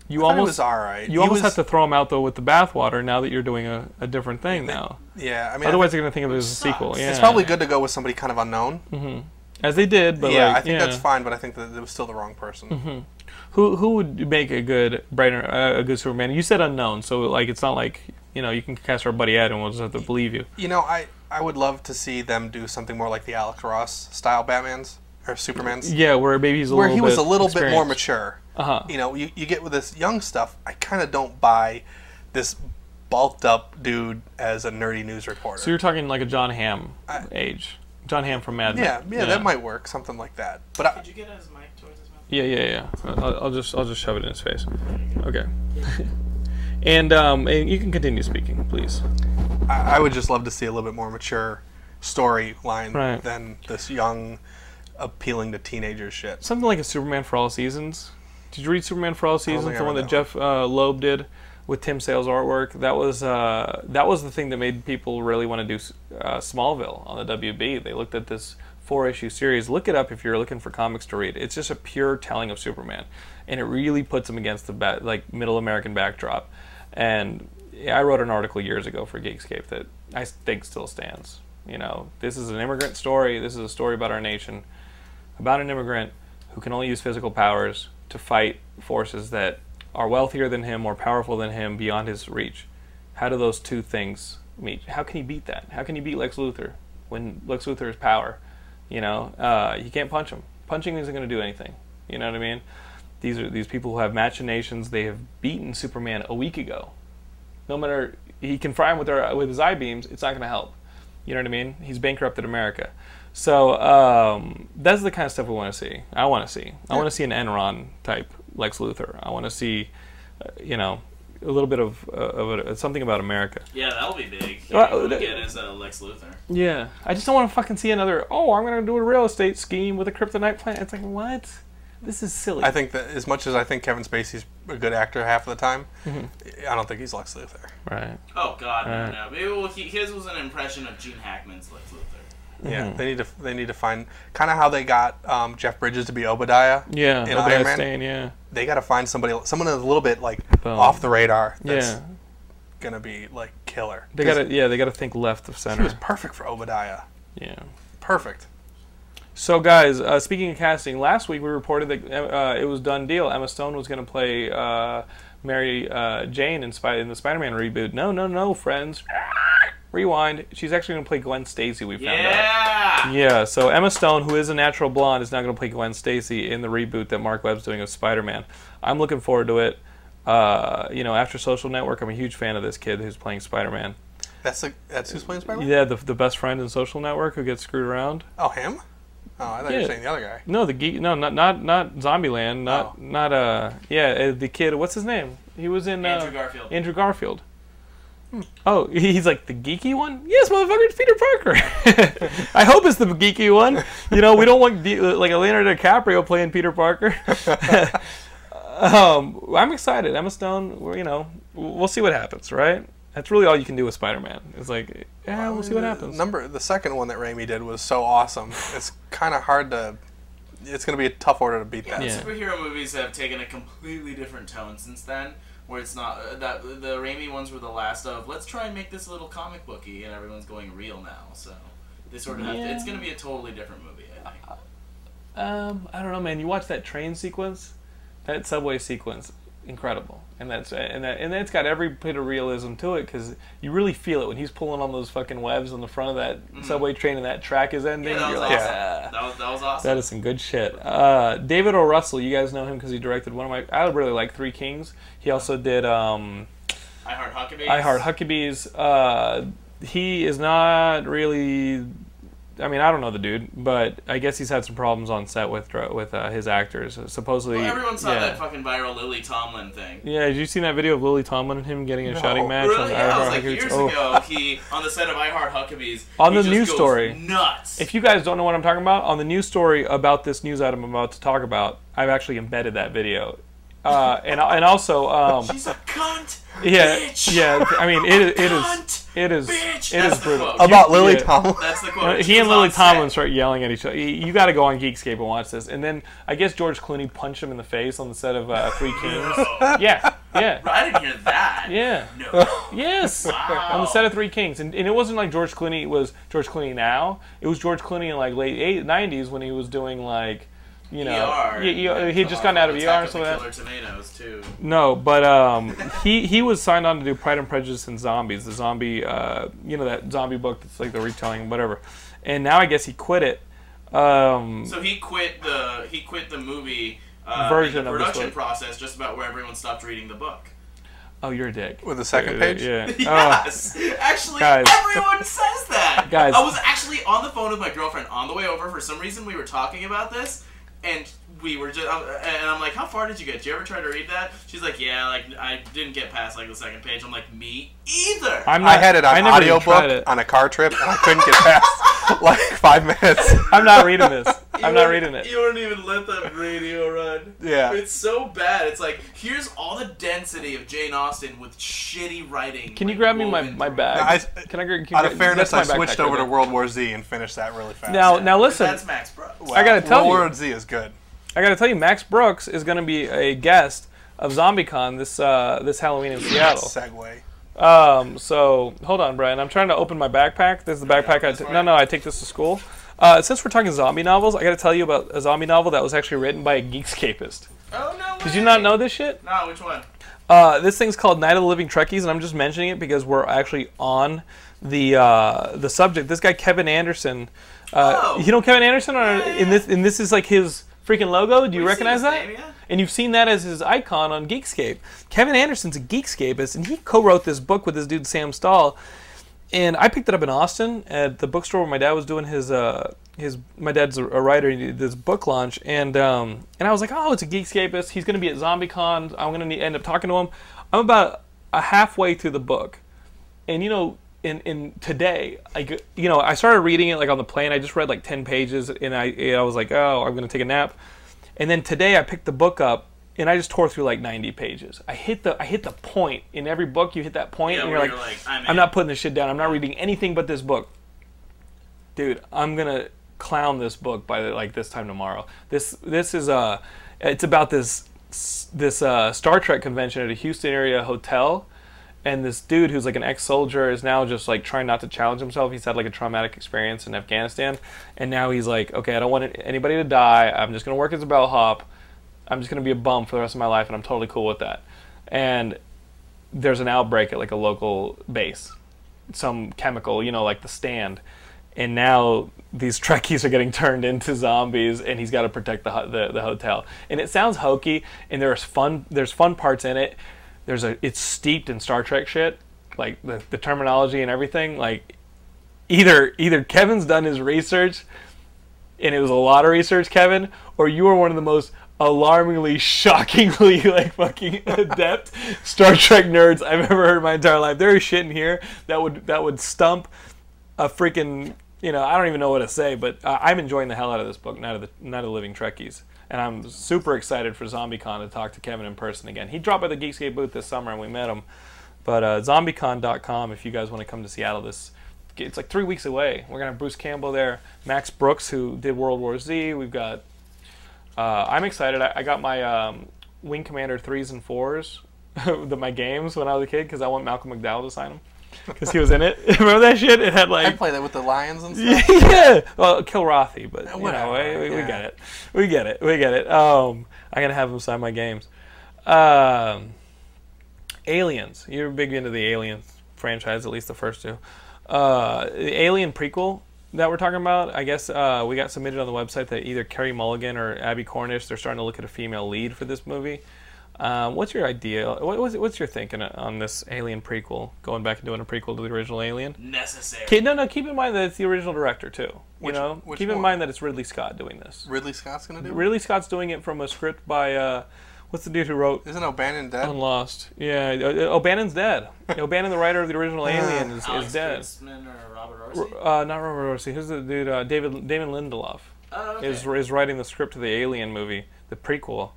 You I almost was all right. you He almost was- have to throw him out though with the bathwater now that you're doing a, a different thing now. Yeah, I mean, Otherwise, they're gonna think of it as a sucks. sequel. It's Yeah, it's probably good to go with somebody kind of unknown. Mm-hmm. as they did. But yeah, like, I think yeah. that's fine, but I think that it was still the wrong person. Mm-hmm. Who who would make a good Brandon uh, a good Superman? You said unknown, so like it's not like you know you can cast our buddy Ed and we'll just have to believe you. You know, I I would love to see them do something more like the Alex Ross style Batman's or Superman's, Yeah, where maybe he's a where little he was bit a little bit more mature. Uh-huh. You know, you, you get with this young stuff. I kind of don't buy this bulked up dude as a nerdy news reporter. So you're talking like a Jon Hamm I- age. Jon Hamm from Mad Men. yeah, yeah, that might work, something like that. But I, Yeah, yeah, yeah. I'll, I'll just I'll just shove it in his face. Okay. and um, and you can continue speaking, please. I I would just love to see a little bit more mature storyline Right. than this young, appealing to teenagers shit. Something like a Superman for All Seasons. Did you read Superman for All Seasons? think I The one that that Jeph uh, Loeb did with Tim Sale's artwork. That was uh, that was the thing that made people really want to do uh, Smallville on the WB. They looked at this four issue series. Look it up if you're looking for comics to read. It's just a pure telling of Superman, and it really puts him against the ba- like middle American backdrop. And I wrote an article years ago for Geekscape that I think still stands. You know, this is an immigrant story. This is a story about our nation, about an immigrant who can only use physical powers to fight forces that are wealthier than him, more powerful than him, beyond his reach. How do those two things meet? How can he beat that? How can he beat Lex Luthor when Lex Luthor is power? You know, uh, you can't punch him. Punching isn't going to do anything. You know what I mean? These are these people who have machinations. They have beaten Superman a week ago. No matter he can fry him with their with his eye beams, it's not going to help. You know what I mean? He's bankrupted America. So um, that's the kind of stuff we want to see. I want to see. I want to see an Enron type Lex Luthor. I want to see, uh, you know, a little bit of, uh, of a, something about America. Yeah, that'll be big. Well, Well, the- get as uh, Lex Luthor. Yeah, I just don't want to fucking see another. Oh, I'm gonna do a real estate scheme with a kryptonite plant. It's like what? This is silly. I think that as much as I think Kevin Spacey's a good actor half of the time, Mm-hmm. I don't think he's Lex Luthor. right. Oh God, no, Right. no. Maybe well, he, his was an impression of Gene Hackman's Lex Luthor. Yeah, Mm-hmm. they need to they need to find kind of how they got um, Jeff Bridges to be Obadiah. Yeah, in Obadiah Iron Man. Stane, yeah, They got to find somebody, someone that's a little bit like Boom. off the radar. That's yeah. gonna be like killer. They 'Cause gotta, yeah, they gotta think left of center. He was perfect for Obadiah. Yeah. Perfect. So, guys, uh, speaking of casting, last week we reported that uh, it was done deal. Emma Stone was going to play uh, Mary uh, Jane in, Spy- in the Spider-Man reboot. No, no, no, friends. Rewind. She's actually going to play Gwen Stacy. We found out. Yeah. Yeah. So Emma Stone, who is a natural blonde, is now going to play Gwen Stacy in the reboot that Marc Webb's doing of Spider-Man. I'm looking forward to it. Uh, you know, after Social Network, I'm a huge fan of this kid who's playing Spider-Man. That's the, that's who's playing Spider-Man. Yeah, the the best friend in Social Network who gets screwed around. Oh, him? Oh, I thought you were saying the other guy. No, the geek. No, not not not Zombieland. Not Oh. not uh. Yeah, uh, the kid. What's his name? He was in uh, Andrew Garfield. Andrew Garfield. Oh, he's like the geeky one. Yes, motherfucker, it's Peter Parker. I hope it's the geeky one. You know, we don't want D- like a Leonardo DiCaprio playing Peter Parker. um, I'm excited. Emma Stone. we're, You know, we'll see what happens, right? That's really all you can do with Spider-Man. It's like, yeah, we'll see what happens. Number the second one that Raimi did was so awesome. It's kind of hard to. It's gonna be a tough order to beat Yeah, that. Yeah. superhero movies have taken a completely different tone since then. Where it's not uh, that the Raimi ones were the last of let's try and make this a little comic booky, and everyone's going real now. So they sort of have to, it's going to be a totally different movie. I think. Um, I don't know, man. You watch that train sequence, that subway sequence, incredible, and that's and that and it's got every bit of realism to it because you really feel it when he's pulling on those fucking webs on the front of that subway train and that track is ending. Yeah, that was You're awesome. like, "Ah." That was that was awesome. That is some good shit. Uh, David O. Russell, you guys know him because he directed one of my. I really like Three Kings. He also did um, I Heart Huckabees. I Heart Huckabees. Uh, he is not really. I mean, I don't know the dude, but I guess he's had some problems on set with with uh, his actors. Supposedly, Well, everyone saw yeah. that fucking viral Lily Tomlin thing. Yeah, did you see that video of Lily Tomlin and him getting a No. shouting match? on Really? I Yeah, it Heart was like Huckabees? years Oh. ago. He on the set of I Heart Huckabees. On he the just news goes story. Nuts. If you guys don't know what I'm talking about, on the news story about this news item I'm about to talk about, I've actually embedded that video. Uh, and and also, um, She's a cunt. yeah, bitch. yeah. I mean, it it is Cunt. it is Bitch. it That's is the brutal. quote. About Lily Yeah. Tomlin. That's the Uh, quote. he and Lily on set. Tomlin start yelling at each other. You, got to go on Geekscape and watch this. And then I guess George Clooney punched him in the face on the set of uh, Three Kings. No. Yeah, yeah, I didn't hear that. yeah. No. Yes, Wow. on the set of Three Kings, and, and it wasn't like George Clooney was George Clooney now. It was George Clooney in like late eight, '90s when he was doing like, you know, ER. yeah, yeah, he had just gotten out of ER Attack and some of that. Tomatoes too. No, but um, he he was signed on to do Pride and Prejudice and Zombies, the zombie, uh, you know, that zombie book that's like the retelling, whatever. And now I guess he quit it. Um, So he quit the he quit the movie uh, Version the of this production book. process just about where everyone stopped reading the book. oh, you're a dick. With the second page? Yeah. Oh. Yes, actually, Guys. everyone says that. Guys. I was actually on the phone with my girlfriend on the way over. For some reason, we were talking about this, and we were just, and I'm like, "How far did you get? Did you ever try to read that?" She's like, "Yeah, like I didn't get past like the second page." I'm like, "Me either." I'm I had it on never even audiobook it. on a car trip, and I couldn't get past like five minutes. I'm not reading this. You I'm not reading it. You wouldn't even let that radio run. Yeah. It's so bad. It's like here's all the density of Jane Austen with shitty writing. Can you like, grab me my, my through it. bag? I- can I? gra- Can Out of fairness, I my switched over right to World War Z and finished that really fast. Now, now listen. That's Max Brooks. Wow. I gotta tell World you. War Z is good. I got to tell you, Max Brooks is going to be a guest of ZombieCon this uh, this Halloween in Seattle. Segue. Um, so hold on, Brian. I'm trying to open my backpack. This is the backpack I this t- no no I take this to school. Uh, since we're talking zombie novels, I got to tell you about a zombie novel that was actually written by a Geekscapist. Oh no! Did you not know this shit? No, which one? Uh, this thing's called Night of the Living Trekkies, and I'm just mentioning it because we're actually on the uh, the subject. This guy Kevin Anderson. Uh, Oh. You know Kevin Anderson, or Yeah, in this and this is like his freaking logo. Do you We've recognize that? name, yeah. And you've seen that as his icon on Geekscape. Kevin Anderson's a Geekscapist, and he co-wrote this book with this dude Sam Stall. And I picked it up in Austin at the bookstore where my dad was doing his uh his my dad's a, writer. He did this book launch, and um and I was like, oh, it's a Geekscapist. He's going to be at ZombieCon. I'm going to need, end up talking to him. I'm about a halfway through the book, and you know. In, in today, I you know I started reading it like on the plane. I just read like ten pages, and I I was like, oh, I'm gonna take a nap. And then today I picked the book up and I just tore through like 90 pages. I hit the I hit the point in every book. You hit that point, Yeah, and you're you're like, like, I'm, I'm not putting this shit down. I'm not reading anything but this book. Dude, I'm gonna clown this book by like this time tomorrow. This this is uh it's about this this uh, Star Trek convention at a Houston area hotel. And this dude who's like an ex-soldier is now just like trying not to challenge himself. He's had like a traumatic experience in Afghanistan, and now he's like, okay, I don't want anybody to die. I'm just gonna work as a bellhop. I'm just gonna be a bum for the rest of my life, and I'm totally cool with that. And there's an outbreak at like a local base, some chemical, you know, like the stand, and now these Trekkies are getting turned into zombies, and he's got to protect the, the the hotel. And it sounds hokey, and there's fun there's fun parts in it. There's a it's steeped in Star Trek shit, like the, the terminology and everything. Like either either Kevin's done his research, and it was a lot of research, Kevin, or you are one of the most alarmingly, shockingly, like fucking adept Star Trek nerds I've ever heard in my entire life. There is shit in here that would that would stump a freaking you know I don't even know what to say, but uh, I'm enjoying the hell out of this book, not of the not of the Living Trekkies. And I'm super excited for ZombieCon to talk to Kevin in person again. He dropped by the Geekscape booth this summer, and we met him. But uh, ZombieCon.com if you guys want to come to Seattle this. It's like three weeks away. We're gonna have Bruce Campbell there, Max Brooks who did World War Z. We've got. Uh, I'm excited. I, I got my um, Wing Commander threes and fours, the, my games when I was a kid because I want Malcolm McDowell to sign them because he was in it. Remember that shit? It had like I play that with the lions and stuff. yeah. Well, Kilrathi, but you Whatever, know, we, we yeah. get it. We get it. We get it. Um, I'm gonna have him sign my games. Um, Aliens. You're big into the Aliens franchise, at least the first two. Uh, the Alien prequel that we're talking about. I guess uh, we got submitted on the website that either Carey Mulligan or Abbie Cornish. They're starting to look at a female lead for this movie. Um, what's your idea? What, what's, what's your thinking on this Alien prequel? Going back and doing a prequel to the original Alien? Necessary. Okay, no, no. Keep in mind that it's the original director too. You Which- know, which keep in one? mind that it's Ridley Scott doing this. Ridley Scott's gonna do. it? Ridley Scott's doing it from a script by uh, what's the dude who wrote Isn't O'Bannon dead? on Lost? Yeah, uh, uh, O'Bannon's dead. O'Bannon, the writer of the original Alien, is, Alex is dead. Kurtzman or Robert Orci? Uh, not Robert Orci. Who's the dude? Uh, David Damon Lindelof Oh, okay. is is writing the script to the Alien movie, the prequel.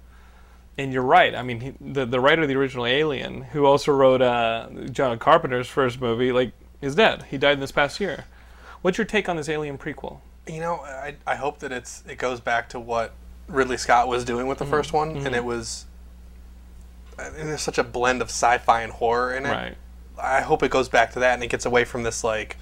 And you're right. I mean, he, the the writer of the original Alien, who also wrote uh, John Carpenter's first movie, like is dead. He died this past year. What's your take on this Alien prequel? You know, I, I hope that it's it goes back to what Ridley Scott was doing with the first one, and it was. And there's such a blend of sci-fi and horror in it. Right. I hope it goes back to that, and it gets away from this like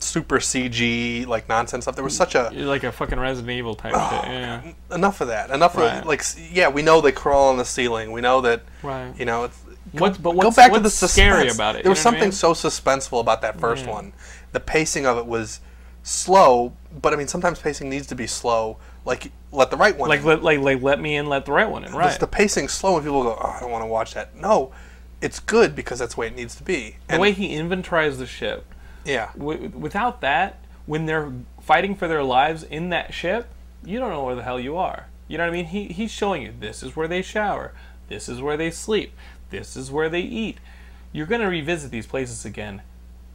super CG like nonsense stuff. There was such a Like a fucking Resident Evil type Oh, shit. Yeah. enough of that. Enough Right. of like yeah, we know they crawl on the ceiling. We know that Right. you know. It's, What- but go what's- to the suspense. scary about it, There was what I something mean? so suspenseful about that first Yeah. one. The pacing of it was slow, but I mean sometimes pacing needs to be slow. Like let the right one. Like in. let like, like let me in, let the right one in. Right. Just the pacing's slow, and people go, "Oh, I don't want to watch that." No, it's good because that's the way it needs to be. the way he inventorized the ship. yeah, W- without that, when they're fighting for their lives in that ship, you don't know where the hell you are. You know what I mean? He he's showing you this is where they shower, this is where they sleep, this is where they eat. You're going to revisit these places again.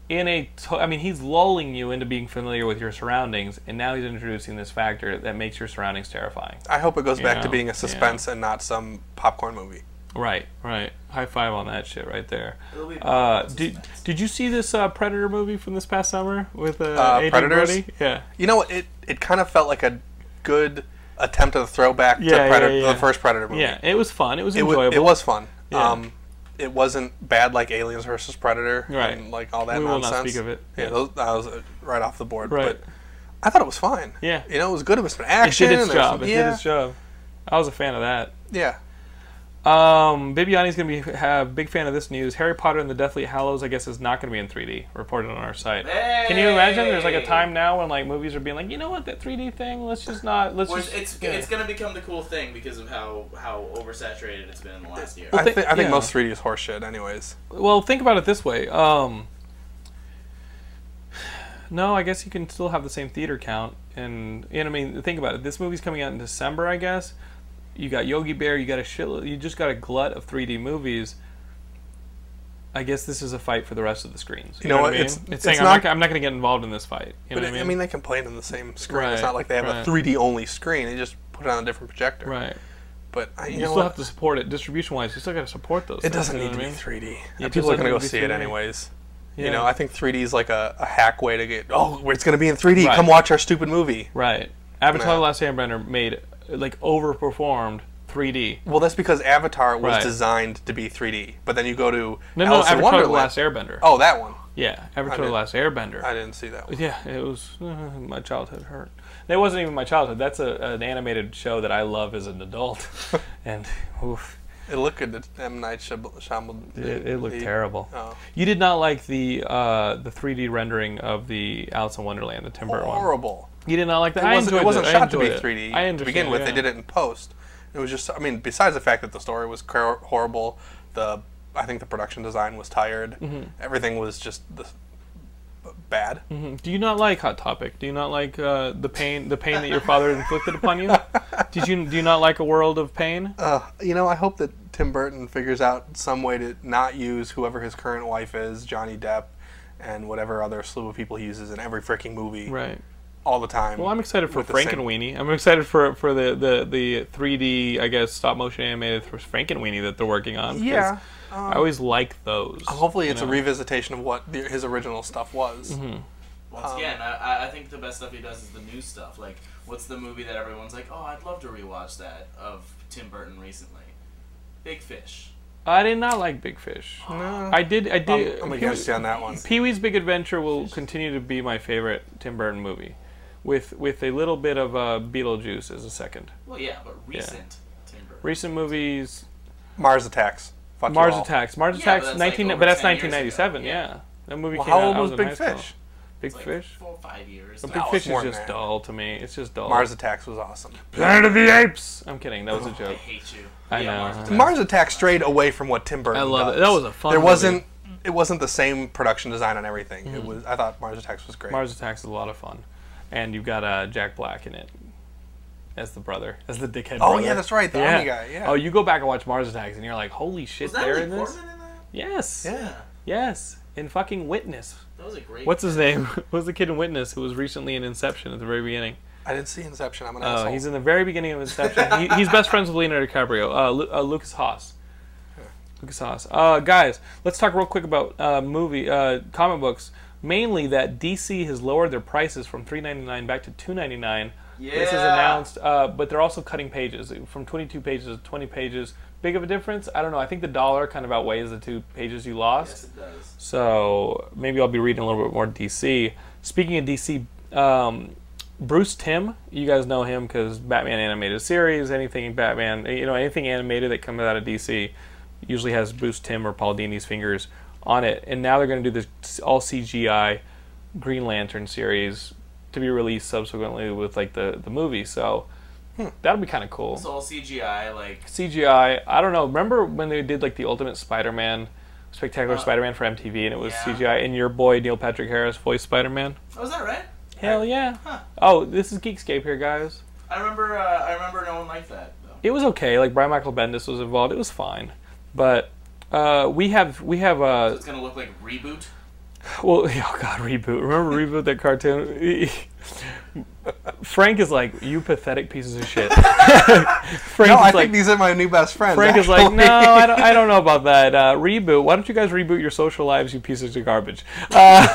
In a, to- I mean, he's lulling you into being familiar with your surroundings, and now he's introducing this factor that makes your surroundings terrifying. I hope it goes back to know, being a suspense and not some popcorn movie. Right, right. High five on that shit right there. It'll be Uh, did did you see this uh, Predator movie from this past summer with uh, Uh, Adrian Predators? Brody? Yeah, You know, it it kind of felt like a good attempt at a throwback Yeah, to yeah, Predator, yeah. the first Predator movie. yeah. It was fun. It was it was enjoyable. it was fun. Yeah. Um, it wasn't bad like Aliens versus Predator, Right. And like all that We will nonsense. not speak of it. Yeah, Yeah. those, that was uh, right off the board. Right. But I thought it was fine. Yeah. you know, it was good. It was some It did its job. some- It yeah, did its job. I was a fan of that. yeah. Um, Bibiani's gonna be have big fan of this news. Harry Potter and the Deathly Hallows, I guess, is not gonna be in 3D. Reported on our site. Can you imagine? There's like a time now when like movies are being like, you know what, that 3D thing. Let's just not. Let's Well, just. it's yeah. it's gonna become the cool thing because of how how oversaturated it's been in the last year. Well, I, thi- thi- I think yeah. most 3D is horseshit, anyways. Well, think about it this way. Um, no, I guess you can still have the same theater count, and and I mean, think about it. This movie's coming out in December, I guess. You got Yogi Bear. You got a shitload. You just got a glut of 3D movies. I guess this is a fight for the rest of the screens. You, You know what what? I mean? It's- It's, it's saying I'm not-. I'm not going to get involved in this fight. You know But what I mean? they can play it on the same screen. It's not like they have right. a 3D only screen. They just put it on a different projector. right. But I, you, You, still what? have to support it distribution wise. You still got to support those. It things, doesn't need to be mean? 3D. Yeah, People are going to go see it 3D. anyways. Yeah. You know, I think 3D is like a, a hack way to get. Oh, it's going to be in 3D. Right. Come watch our stupid movie. Right. Avatar: Yeah. The Last Airbender made like overperformed 3D. Well, that's because Avatar was Right. designed to be 3D. But then you go to No, no, Alice in Avatar: The Wonderland. Last Airbender. Oh, that one. Yeah, Avatar: did- The Last Airbender. I didn't see that one. yeah, it was uh, my childhood hurt. It wasn't even my childhood. That's a, an animated show that I love as an adult, and oof, It looked good. to M Night Shyam- Shyamalan. it, it looked the- terrible. Oh. You did not like the uh, the 3D rendering of the Alice in Wonderland, the Tim Burton one. Horrible. You did not like that. It I wasn't, it wasn't I shot to be 3D I to begin with. yeah. They did it in post. It was just, I mean, besides the fact that the story was horrible, the I think the production design was tired. Mm-hmm. Everything was just the, bad. Mhm. Do you not like Hot Topic? Do you not like uh, the pain the pain that your father inflicted upon you? Did you do you not like a world of pain? Uh, you know, I hope that Tim Burton figures out some way to not use whoever his current wife is, Johnny Depp, and whatever other slew of people he uses in every freaking movie. Right. All the time. Well, I'm excited for with Frank same- and Weenie. I'm excited for for the, the, the 3D, I guess, stop motion animated for Frankenweenie that they're working on. Yeah. I always like those. Hopefully, it's know? a revisitation of what the, his original stuff was. Mm-hmm. Once Um, again, I, I think the best stuff he does is the new stuff. Like, what's the movie that everyone's like, oh, I'd love to rewatch that of Tim Burton recently? Big Fish. I did not like Big Fish. No, I did. I did. I'm, I'm against you on that one. Pee Wee's Big Adventure will continue to be my favorite Tim Burton movie, with with a little bit of uh, Beetlejuice as a second. Well, yeah, but recent Tim Burton. Recent movies, Mars Attacks. Fuck you Mars all. Attacks. Mars Yeah, Attacks, but that's like but that's 1997. Yeah. Yeah. that movie Well, came how out. old I was Big. Fish? Big It's like Fish. Four or five years. But. Big Fish is just that. dull to me. It's just dull. Mars Attacks was awesome. Planet of the Apes. I'm kidding. That was a joke. I hate you. I Yeah, know. Mars Attacks. Mars Attacks strayed away from what Tim Burton I love does. it. That was a fun There movie. wasn't. It wasn't the same production design on everything. It was. I thought Mars Attacks was great. Mm-hmm. Mars Attacks is a lot of fun, and you've got uh, Jack Black in it as the brother, as the dickhead. Oh, brother. yeah, that's right, the yeah. army guy, yeah. Oh, you go back and watch Mars Attacks, and you're like, holy shit, Was that they're Lee in this. In that? Yes. Yeah. Yes. In fucking Witness. That was a great. What's his name? What was the kid in Witness who was recently in Inception at the very beginning? I didn't see Inception. I'm an Oh, asshole. he's in the very beginning of Inception. he, he's best friends with Leonardo DiCaprio. Uh, Lu- uh, Lukas Haas. Lukas Haas. Uh, guys, let's talk real quick about uh, movie uh, comic books. Mainly that DC has lowered their prices from three ninety nine back to two ninety nine. This is announced, uh, but they're also cutting pages from twenty two pages to twenty pages. Big of a difference? I don't know. I think the dollar kind of outweighs the two pages you lost. Yes, it does. So maybe I'll be reading a little bit more DC. Speaking of DC, um, Bruce Timm, you guys know him because Batman animated series, anything Batman, you know, anything animated that comes out of DC usually has Bruce Timm or Paul Dini's fingers on it. And now they're going to do this all CGI Green Lantern series to be released subsequently with like the the movie. So that'll be kind of cool. It's all CGI. Like, CGI. I don't know. Remember when they did like the Ultimate Spider-Man, Spectacular Uh, Spider-Man for MTV, and it was yeah. CGI, and your boy Neil Patrick Harris voiced Spider-Man. oh, is that right? Hell yeah! Huh. Oh, this is Geekscape here, guys. I remember. Uh, I remember no one liked that though. It was okay. Like Brian Michael Bendis was involved. It was fine, but uh, we have we have So uh it's gonna look like reboot. well oh god reboot. Remember reboot that cartoon? Frank is like you pathetic pieces of shit. Frank no, I like, think these are my new best friends. Frank is like, no, I don't, I don't know about that. Uh, reboot. Why don't you guys reboot your social lives, you pieces of garbage? Uh,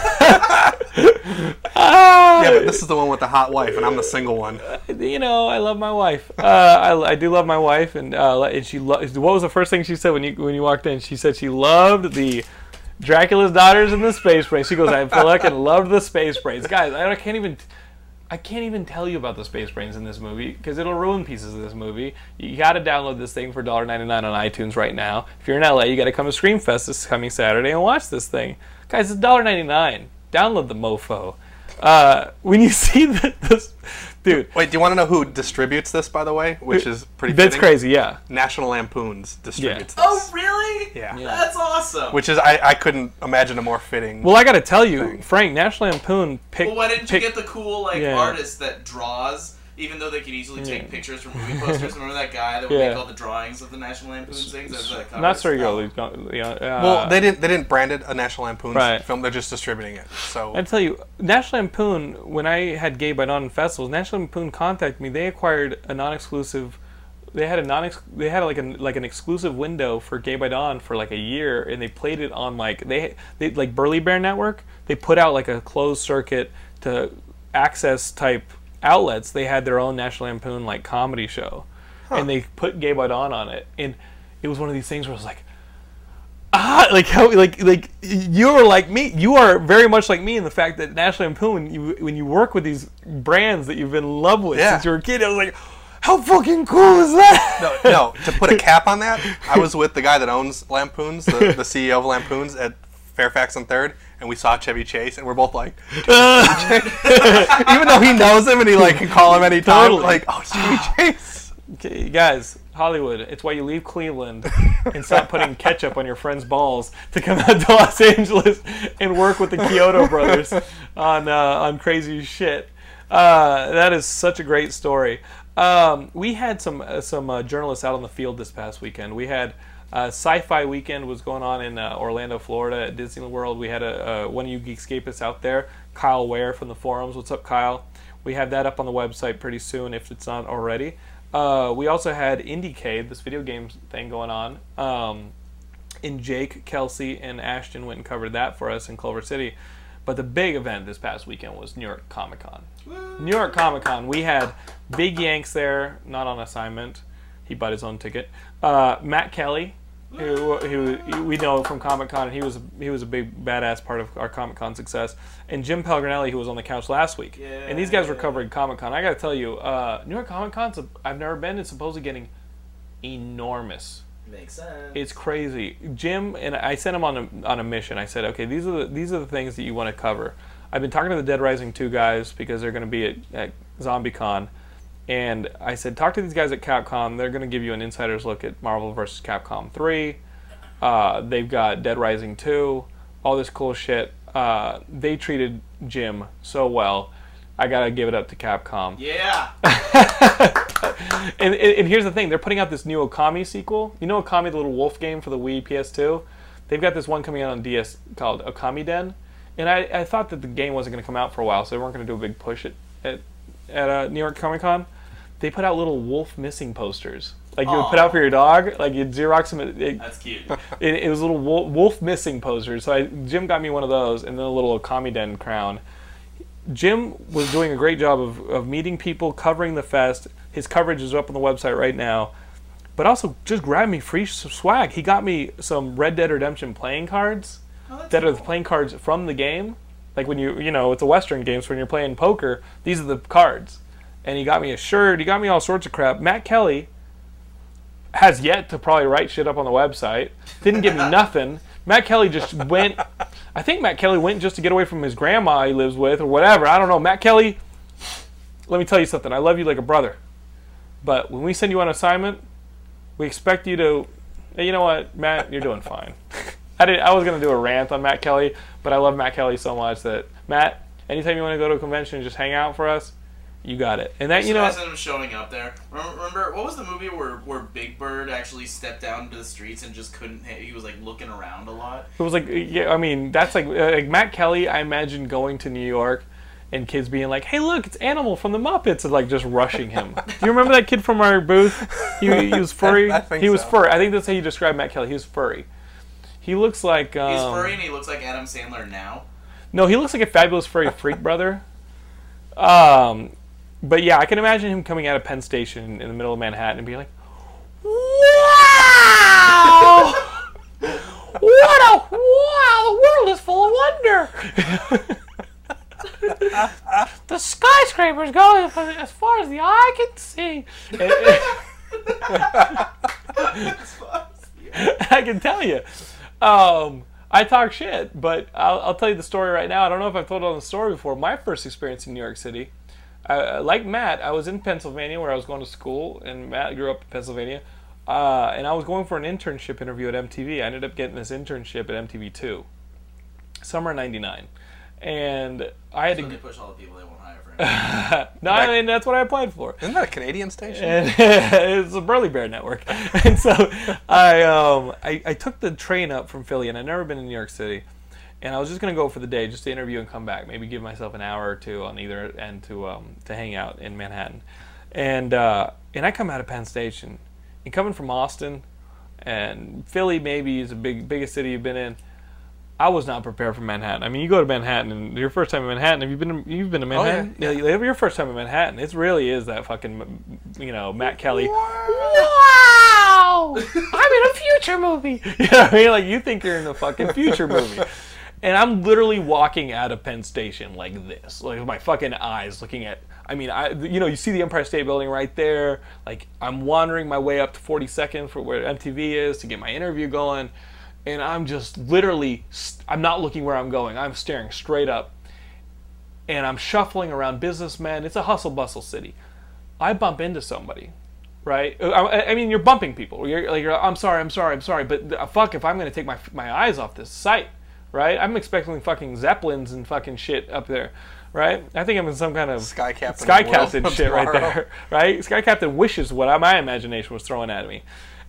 ah, yeah, but this is the one with the hot wife, and I'm the single one. you know, I love my wife. Uh, I, I do love my wife, and uh, and she lo- What was the first thing she said when you when you walked in? She said she loved the Dracula's daughters and the space brains. She goes, I fucking loved the space brains, guys. I can't even. I can't even tell you about the space brains in this movie because it'll ruin pieces of this movie. You got to download this thing for $1.99 on iTunes right now. If you're in LA, you got to come to Screamfest this coming Saturday and watch this thing. Guys, it's $1.99. Download the mofo. Uh, when you see the, this, dude, Wait, do you want to know who distributes this, by the way? Which is pretty. that's fitting? crazy, yeah. National Lampoons distributes Oh, this. Oh really? Yeah. Yeah. That's awesome. Which is, I, I couldn't imagine a more fitting. Well, I got to tell you, Frank, National Lampoon picked. well, why didn't you pick- get the cool like Yeah. artist that draws? Even though they could easily take Yeah. pictures from movie posters. Remember that guy that would Yeah. make all the drawings of the National Lampoon things as the covers? Not Sergio No. Leone, you know, uh, well, they didn't. They didn't brand it a National Lampoon Right. film. They're just distributing it. So I tell you, National Lampoon. When I had Gay by Dawn festivals, National Lampoon contacted me. They acquired a non-exclusive. They had a non. They had like an like an exclusive window for Gay by Dawn for like a year, and they played it on like they they like Burly Bear Network. They put out like a closed circuit to access type outlets. They had their own National Lampoon like comedy show, and they put Gay by Dawn on it, and it was one of these things where I was like ah, like how, like, like you are like me. You are very much like me in the fact that National Lampoon, when you, when you work with these brands that you've been in love with Yeah. since you were a kid, I was like, how fucking cool is that? no, no. To put a cap on that, I was with the guy that owns Lampoons, the, the CEO of Lampoons at Fairfax and Third, and we saw Chevy Chase, and we're both like, even though he knows him and he like can call him anytime, Totally. like, oh, Chevy Chase. Okay, guys, Hollywood. It's why you leave Cleveland and stop putting ketchup on your friends' balls to come out to Los Angeles and work with the Chiodo brothers on uh, on crazy shit. Uh, that is such a great story. Um, we had some uh, some uh, journalists out on the field this past weekend. We had uh, Sci-Fi Weekend was going on in uh, Orlando, Florida, at Disney World. We had a, uh one of you Geekscapists out there, Kyle Ware from the forums. What's up, Kyle? We have that up on the website pretty soon if it's not already. Uh, we also had IndieCade, this video game thing going on. Um, and Jake, Kelsey, and Ashton went and covered that for us in Culver City. But the big event this past weekend was New York Comic Con. New York Comic Con, we had Big Yanks there, not on assignment. He bought his own ticket. Uh, Matt Kelly, who, who we know from Comic Con, and he was he was a big badass part of our Comic Con success. And Jim Pelgrinelli, who was on the couch last week. and these guys were covering Comic Con. I got to tell you, uh, New York Comic Con's I've never been. It's supposedly getting enormous. Makes sense. It's crazy. Jim and I sent him on a on a mission. I said, okay, these are the these are the things that you want to cover. I've been talking to the Dead Rising two guys because they're going to be at, at ZombieCon, and I said, talk to these guys at Capcom. They're going to give you an insider's look at Marvel vs. Capcom three. Uh, they've got Dead Rising two, all this cool shit. Uh, they treated Jim so well. I gotta give it up to Capcom. yeah. And, and, and here's the thing: they're putting out this new Okami sequel. You know Okami, the little wolf game for the Wii PS2. They've got this one coming out on DS called Okamiden, and I, I thought that the game wasn't going to come out for a while, so they weren't going to do a big push at at, at uh, New York Comic Con. They put out little wolf missing posters, like you would put out for your dog. Like you'd Xerox them. It, it, That's cute. it, it was little wolf, wolf missing posters. So I, Jim got me one of those, and then a little Okamiden crown. Jim was doing a great job of, of meeting people, covering the fest. His coverage is up on the website right now. But also, just grabbed me free swag. He got me some Red Dead Redemption playing cards Oh, that are the playing cards from the game. Like when you, you know, it's a Western game, so when you're playing poker, these are the cards. And he got me a shirt. He got me all sorts of crap. Matt Kelly has yet to probably write shit up on the website. Didn't give me nothing. Matt Kelly just went. I think Matt Kelly went just to get away from his grandma he lives with or whatever. I don't know. Matt Kelly, let me tell you something. I love you like a brother. But when we send you on assignment, we expect you to. Hey, you know what, Matt? You're doing fine. I did. I was gonna do a rant on Matt Kelly, but I love Matt Kelly so much that Matt, anytime you want to go to a convention and just hang out for us, you got it. And that you know, Imagine him showing up there. Remember, remember what was the movie where where Big Bird actually stepped down into the streets and just couldn't? He was like looking around a lot. It was like, yeah, I mean, that's like, uh, like Matt Kelly. I imagine going to New York and kids being like, "Hey, look, it's Animal from the Muppets," and like just rushing him. Do you remember that kid from our booth? He, he was furry. I think he was so. furry. I think that's how you describe Matt Kelly. He was furry. He looks like um, He's furry and he looks like Adam Sandler now. No, he looks like a fabulous furry freak brother. Um, but yeah, I can imagine him coming out of Penn Station in the middle of Manhattan and being like, "Wow, what a wow! The world is full of wonder." the skyscrapers go as far as the eye can see. I can tell you. Um, I talk shit, but I'll, I'll tell you the story right now. I don't know if I've told it on the story before. My first experience in New York City, uh, like Matt, I was in Pennsylvania where I was going to school, and Matt grew up in Pennsylvania. Uh, and I was going for an internship interview at MTV. I ended up getting this internship at MTV2, summer '99, and I had So to. they push all the people they won't hire for. no, I mean that's what I applied for Isn't that a Canadian station? and it's a Burly Bear network. And so I, um, I I took the train up from Philly, and I'd never been in New York City, and I was just gonna go for the day, just to interview and come back, maybe give myself an hour or two on either end to um, to hang out in Manhattan, and uh, and I come out of Penn Station, and coming from Austin, and Philly maybe is the big biggest city you've been in. I was not prepared for Manhattan. I mean, you go to Manhattan, and your first time in Manhattan. Have you been? To, you've been to Manhattan. yeah. Manhattan? yeah. Your first time in Manhattan. It really is that fucking, you know, Matt Kelly. Wow! I'm in a future movie. You know I mean? Like you think you're in a fucking future movie. And I'm literally walking out of Penn Station like this, like with my fucking eyes looking at. I mean, I you know you see the Empire State Building right there. Like I'm wandering my way up to 42nd for where MTV is to get my interview going, and I'm just literally I'm not looking where I'm going. I'm staring straight up, and I'm shuffling around businessmen. It's a hustle bustle city. I bump into somebody, right? Uh, I, I mean, you're bumping people. You're like, you're, I'm sorry, I'm sorry, I'm sorry, but uh, fuck if I'm gonna take my my eyes off this site, right? I'm expecting fucking zeppelins and fucking shit up there, right? I think I'm in some kind of Sky Captain. Sky of the world Captain shit right there, right? Sky Captain wishes what my imagination was throwing at me,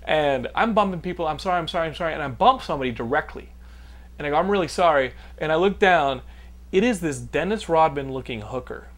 and I'm bumping people. I'm sorry, I'm sorry, I'm sorry, and I bump somebody directly, and I go, I'm really sorry, and I look down. It is this Dennis Rodman looking hooker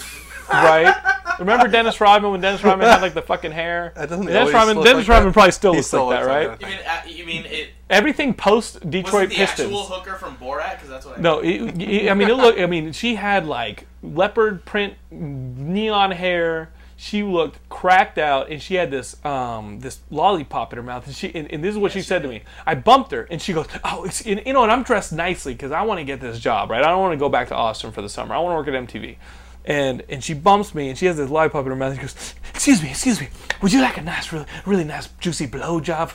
right? Remember Dennis Rodman when Dennis Rodman had like the fucking hair? That doesn't Dennis always Rodman, Dennis like Rodman that. probably still He looks still like that, looks like right? that. You mean uh, you mean it? Everything post Detroit the Pistons. actual hooker from Borat? Because that's what I. No, it, it- I mean, it look. I mean, she had like leopard print neon hair. She looked cracked out, and she had this um this lollipop in her mouth. And she and, and this is what she said to me. I bumped her, and she goes, "Oh, it's, and, you know." And I'm dressed nicely because I want to get this job, right? I don't want to go back to Austin for the summer. I want to work at MTV. And and she bumps me, and she has this lollipop in her mouth. And she goes, "Excuse me, excuse me. Would you like a nice, really, really nice, juicy blowjob?"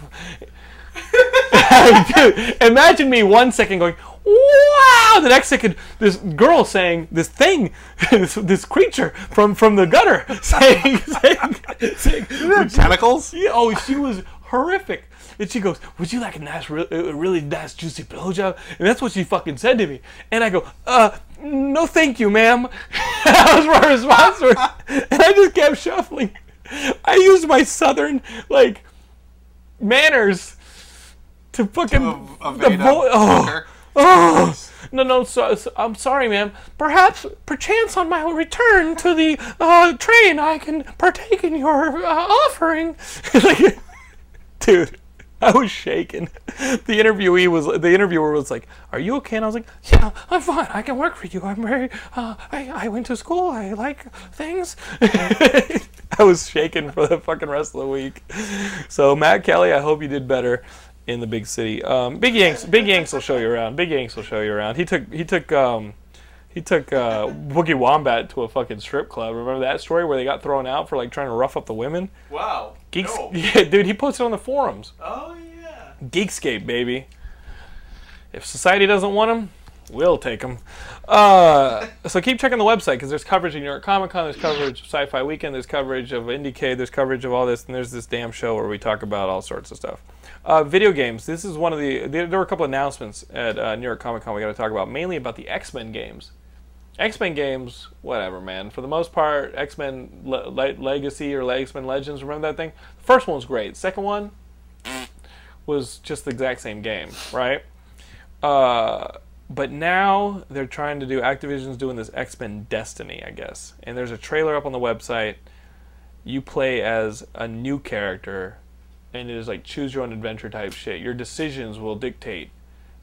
Dude, imagine me one second going, wow! The next second, this girl saying this thing, this, this creature from from the gutter saying, saying, saying Tentacles? yeah, oh, she was horrific. And she goes, "Would you like a nice, re- a really nice, juicy blowjob?" And that's what she fucking said to me. And I go, "Uh, no, thank you, ma'am." that was my response to her. And I just kept shuffling. I used my southern like manners to fucking To the vo- oh, oh. No, no, so, so- I'm sorry, ma'am. Perhaps, perchance, on my return to the uh, train, I can partake in your uh, offering. Dude, I was shaking. The interviewee was, the interviewer was like, "Are you okay?" And I was like, "Yeah, I'm fine. I can work for you. I'm very. Uh, I, I went to school. I like things." I was shaking for the fucking rest of the week. So Matt Kelly, I hope you did better in the big city. Um, big Yanks, Big Yanks will show you around. Big Yanks will show you around. He took, he took. Um, he took uh, Boogie Wombat to a fucking strip club. Remember that story where they got thrown out for like trying to rough up the women? Wow. Geeks, No. yeah, dude, he posted on the forums. Oh yeah. Geekscape, baby. If society doesn't want them, we'll take them. Uh, so keep checking the website because there's coverage of New York Comic Con, there's coverage of Sci-Fi Weekend, there's coverage of IndieCade, there's coverage of all this, and there's this damn show where we talk about all sorts of stuff. Uh, video games. This is one of the. There, there were a couple announcements at uh, New York Comic Con we got to talk about, mainly about the X Men games. X Men games, whatever, man. For the most part, X Men Le- Le- Legacy or X Men Legends. Remember that thing? The first one was great. Second one was just the exact same game, right? Uh, but now they're trying to do. Activision's doing this X Men Destiny, I guess. And there's a trailer up on the website. You play as a new character, and it is like choose your own adventure type shit. Your decisions will dictate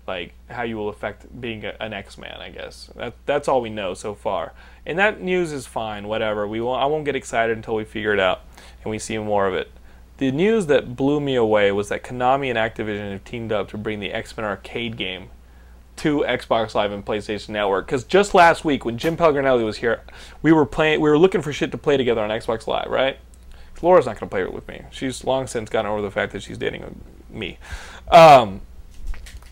like how you will affect being a, an X-Man, I guess. That that's all we know so far. And that news is fine, whatever. We won't I won't get excited until we figure it out and we see more of it. The news that blew me away was that Konami and Activision have teamed up to bring the X-Men arcade game to Xbox Live and PlayStation Network. Because just last week, when Jim Pelgrinelli was here, we were playing. We were looking for shit to play together on Xbox Live, right? Laura's not going to play it with me. She's long since gotten over the fact that she's dating me. Um,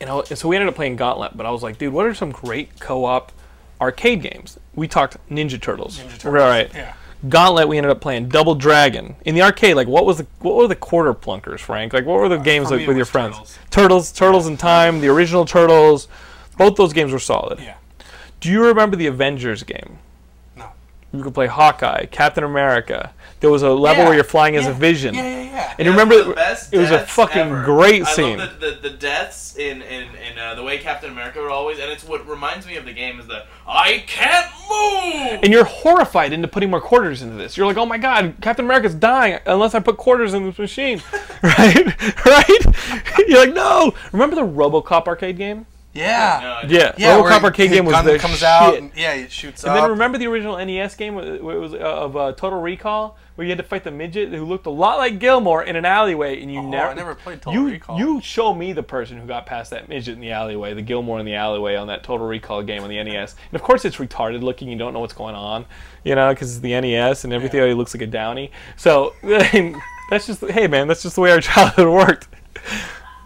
you know, and so we ended up playing Gauntlet. But I was like, dude, what are some great co-op arcade games? We talked Ninja Turtles. Ninja Turtles, Right. yeah. Gauntlet. We ended up playing Double Dragon in the arcade. Like, what was the what were the quarter plunkers, Frank? Like, what were the uh, games like, with your friends? Turtles. Turtles, Turtles in Time, the original Turtles. Both those games were solid. Yeah. Do you remember the Avengers game? No. You could play Hawkeye, Captain America. There was a level Yeah, where you're flying as a Vision. Yeah, yeah, yeah. And you remember the best it was a fucking ever. great I scene. love the, the, the deaths in in, in uh, the way Captain America would always, and it's what reminds me of the game is that I can't move. and you're horrified into putting more quarters into this. You're like, oh my god, Captain America's dying unless I put quarters in this machine, right? right? You're like, no. Remember the RoboCop arcade game? Yeah. No, Yeah, Yeah, where RoboCop arcade game was gun the comes shit. out. And, yeah, it shoots and up. then remember the original NES game where it was uh, of uh, Total Recall, where you had to fight the midget who looked a lot like Gilmore in an alleyway, and you Oh, never. I never played Total you, Recall. You show me the person who got past that midget in the alleyway, the Gilmore in the alleyway on that Total Recall game on the NES. And of course, it's retarded looking. You don't know what's going on, you know, because it's the NES and everything. Yeah. It looks like a Downy. So that's just hey man, that's just the way our childhood worked.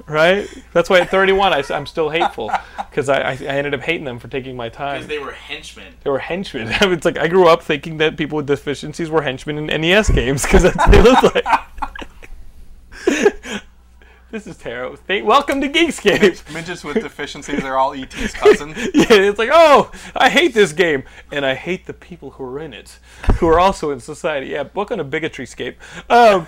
Right? That's why at 31 I, am still hateful because I, I, I ended up hating them for taking my time. because they were henchmen. They were henchmen. it's like I grew up thinking that people with deficiencies were henchmen in NES games because that's what they look like. this is terrible. Thank, welcome to Geekscape. Midgets with deficiencies are all ET's cousin. yeah, it's like, oh, I hate this game, and I hate the people who are in it, who are also in society. Yeah, welcome to Bigotryscape. Um,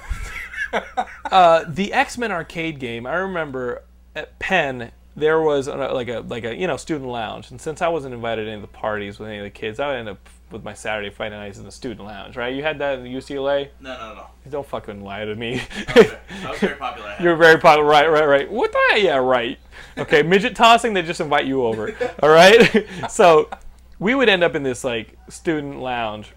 uh, the X Men arcade game. I remember at Penn there was a, like a like a you know student lounge, and since I wasn't invited to any of the parties with any of the kids, I would end up with my Saturday Friday nights in the student lounge, right? You had that in UCLA. No, no, no. Don't fucking lie to me. I was, very, I was very popular. You're very popular. Right, right, right. What the? Yeah, right. Okay, midget tossing. They just invite you over. All right. so we would end up in this like student lounge.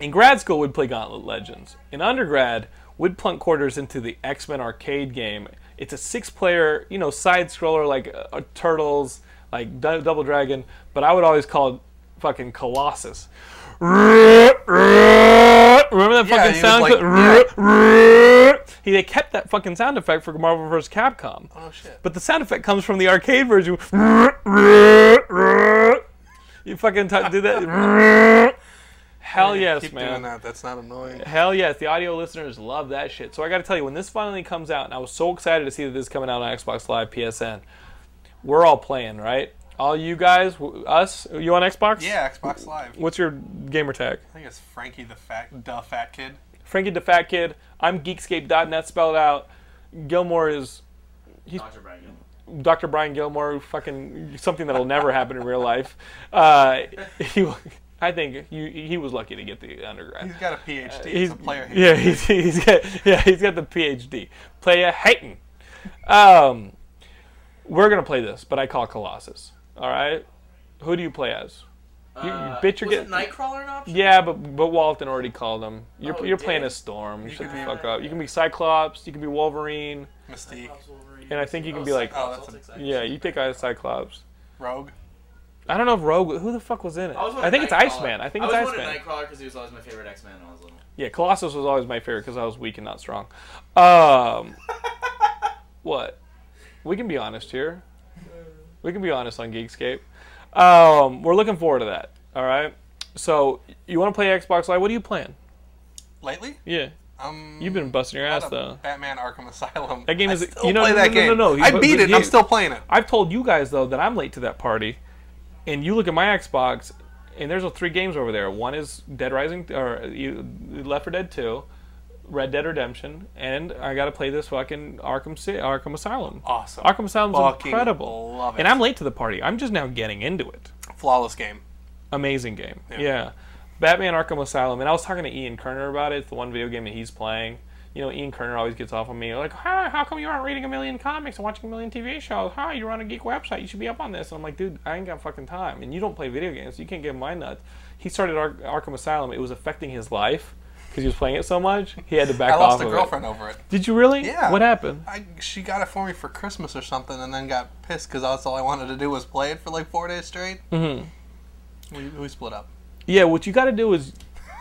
In grad school, we'd play Gauntlet Legends. In undergrad, we'd plunk quarters into the X Men arcade game. It's a six-player, you know, side scroller like uh, Turtles, like D- Double Dragon, but I would always call it fucking Colossus. Remember that fucking was sound? like- clip? He they kept that fucking sound effect for Marvel vs. Capcom. Oh shit. But the sound effect comes from the arcade version. You fucking t- do that. Hell yes, Keep man. doing that. That's not annoying. Hell yes, the audio listeners love that shit. So I got to tell you, when this finally comes out, and I was so excited to see that this is coming out on Xbox Live PSN, we're all playing, right? All you guys, us, you on Xbox? Yeah, Xbox Live. What's your gamer tag? I think it's Frankie the fat, the fat kid. Frankie the Fat Kid. I'm Geekscape.net spelled out. Gilmore is Dr. Brian Gilmore. Dr. Brian Gilmore, fucking something that'll never happen in real life. Uh, he, I think he, he was lucky to get the undergrad. He's got a PhD. Uh, He's a player. Yeah, he's, he's got yeah he's got the PhD. Player hating. Um, we're gonna play this, but I call Colossus. All right, who do you play as? You, Uh, bitch, you're was getting. it Nightcrawler an option? Yeah, but but Walton already called him. You're, Oh, you're did playing he? as Storm. Shut could the be- fuck up. You can be Cyclops. You can be Wolverine. Mystique. And I think you can be like- Oh, that's a- Cyclops, Yeah, you take out Cyclops. Rogue. I don't know if Rogue. Who the fuck was in it? I, was I think it's Nightcrawler. Iceman. I think I it's was wanting Iceman. Nightcrawler because he was always my favorite X Man when I was little. Yeah, Colossus was always my favorite because I was weak and not strong. Um, what? We can be honest here. We can be honest on Geekscape. Um, we're looking forward to that. All right. So you want to play Xbox Live? What are you playing? Lately? Yeah, Um, you've been busting your ass though. Batman Arkham Asylum. That game I is- still you know- play no, that no, no, game. no, no, I beat it. and I'm still playing it. I've told you guys though that I'm late to that party, and you look at my Xbox, and there's three games over there. One is Dead Rising or Left 4 Dead 2, Red Dead Redemption, and I got to play this fucking Arkham Arkham Asylum. Awesome. Arkham Asylum's Fucking incredible, love it. and I'm late to the party. I'm just now getting into it. Flawless game. Amazing game. Yeah. Yeah. Batman Arkham Asylum. And I was talking to Ian Kerner about it. It's the one video game that he's playing. You know, Ian Kerner always gets off on me like, how, how come you aren't reading a million comics and watching a million TV shows? Hi, you're on a geek website. You should be up on this. And I'm like, dude, I ain't got fucking time. And you don't play video games. So you can't get my nuts. He started Ar- Arkham Asylum. It was affecting his life because he was playing it so much. He had to back off. I off lost a of girlfriend over it. it. Did you really? Yeah. What happened? I, she got it for me for Christmas or something, and then got pissed because that's all I wanted to do was play it for like four days straight. Mm-hmm. We, we split up. Yeah. What you got to do is,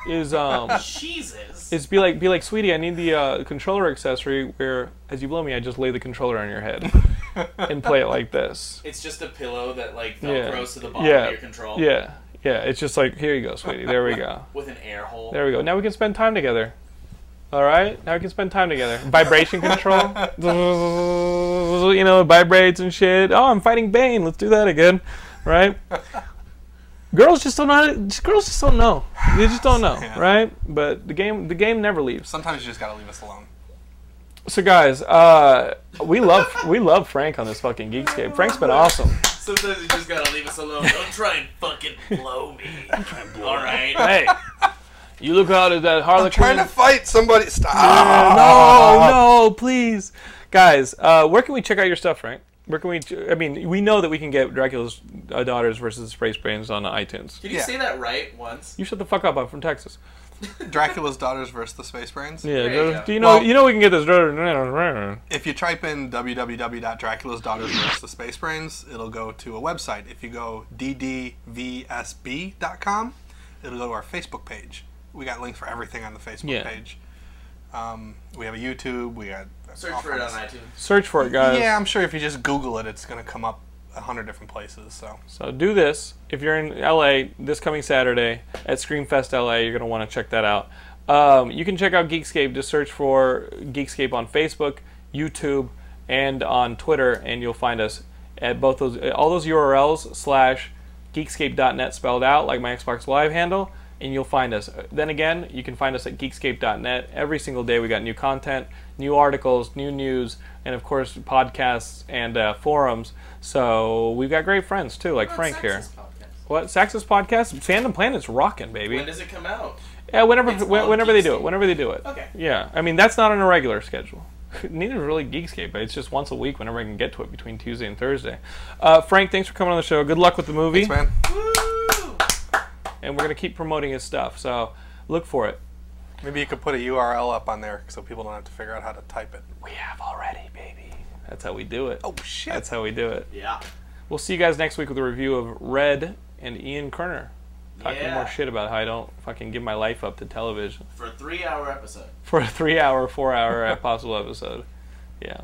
is um. Jesus. is be like be like sweetie i need the uh, controller accessory where as you blow me i just lay the controller on your head and play it like this. It's just a pillow that like Yeah. to the bottom Yeah. of your control. yeah. Yeah. It's just like here you go sweetie. There we go. With an air hole. there we go. Now we can spend time together. All right? Now we can spend time together. Vibration control? You know it vibrates and shit. Oh i'm fighting bane. Let's do that again. Right girls just don't know how to, just- girls just don't know they just don't know Yeah. right but the game the game never leaves Sometimes you just gotta leave us alone. So guys, uh, we love we love Frank on this fucking Geekscape. Frank's been awesome. Sometimes you just gotta leave us alone. Don't try and fucking blow me. All right. Hey, you look out at that Harley Quinn. I'm Trying to fight somebody. Stop. no, no, please, guys. Uh, where can we check out your stuff, Frank? Where can we? I mean, we know that we can get Dracula's uh, Daughters versus Space Brains on iTunes. Did you Yeah. say that right once? You shut the fuck up. I'm from Texas. Dracula's daughters versus the Space Brains. Yeah, There you go. do you know? Well- you know we can get this. Yeah, If you type in www.dracula's daughters versus the Space Brains, it'll go to a website. If you go ddvsb.com, it'll go to our Facebook page. We got links for everything on the Facebook Yeah. page. Um, we have a YouTube. We got Search for it on iTunes. Search for it, guys. Yeah, I'm sure if you just Google it, it's gonna come up a hundred different places. So So do this. If you're in LA this coming Saturday at Screamfest LA, you're going to want to check that out. Um, you can check out Geekscape. Just search for Geekscape on Facebook, YouTube, and on Twitter, and you'll find us at both those all those URLs slash Geekscape.net spelled out like my Xbox Live handle, and you'll find us. Then again, you can find us at Geekscape.net. Every single day we got new content, new articles, new news, and of course podcasts and uh, forums. So we've got great friends too, like Frank here. Sexist podcast. What Saxus podcast? Fandom Planet's rocking, baby. When does it come out? yeah, whenever It's wh- on whenever they do it, whenever they do it. Okay. Yeah, I mean that's not on a regular schedule. Neither is really Geekscape, but it's just once a week whenever I can get to it between Tuesday and Thursday. Uh, Frank, thanks for coming on the show. Good luck with the movie, Thanks, man. Woo! and we're gonna keep promoting his stuff. So look for it. Maybe you could put a URL up on there so people don't have to figure out how to type it. We have already, baby. That's how we do it. Oh shit! That's how we do it. Yeah. We'll see you guys next week with a review of Red and Ian Kerner. Talking Yeah. more shit about how I don't fucking give my life up to television For a three-hour episode. for a three hour, four hour possible episode. Yeah.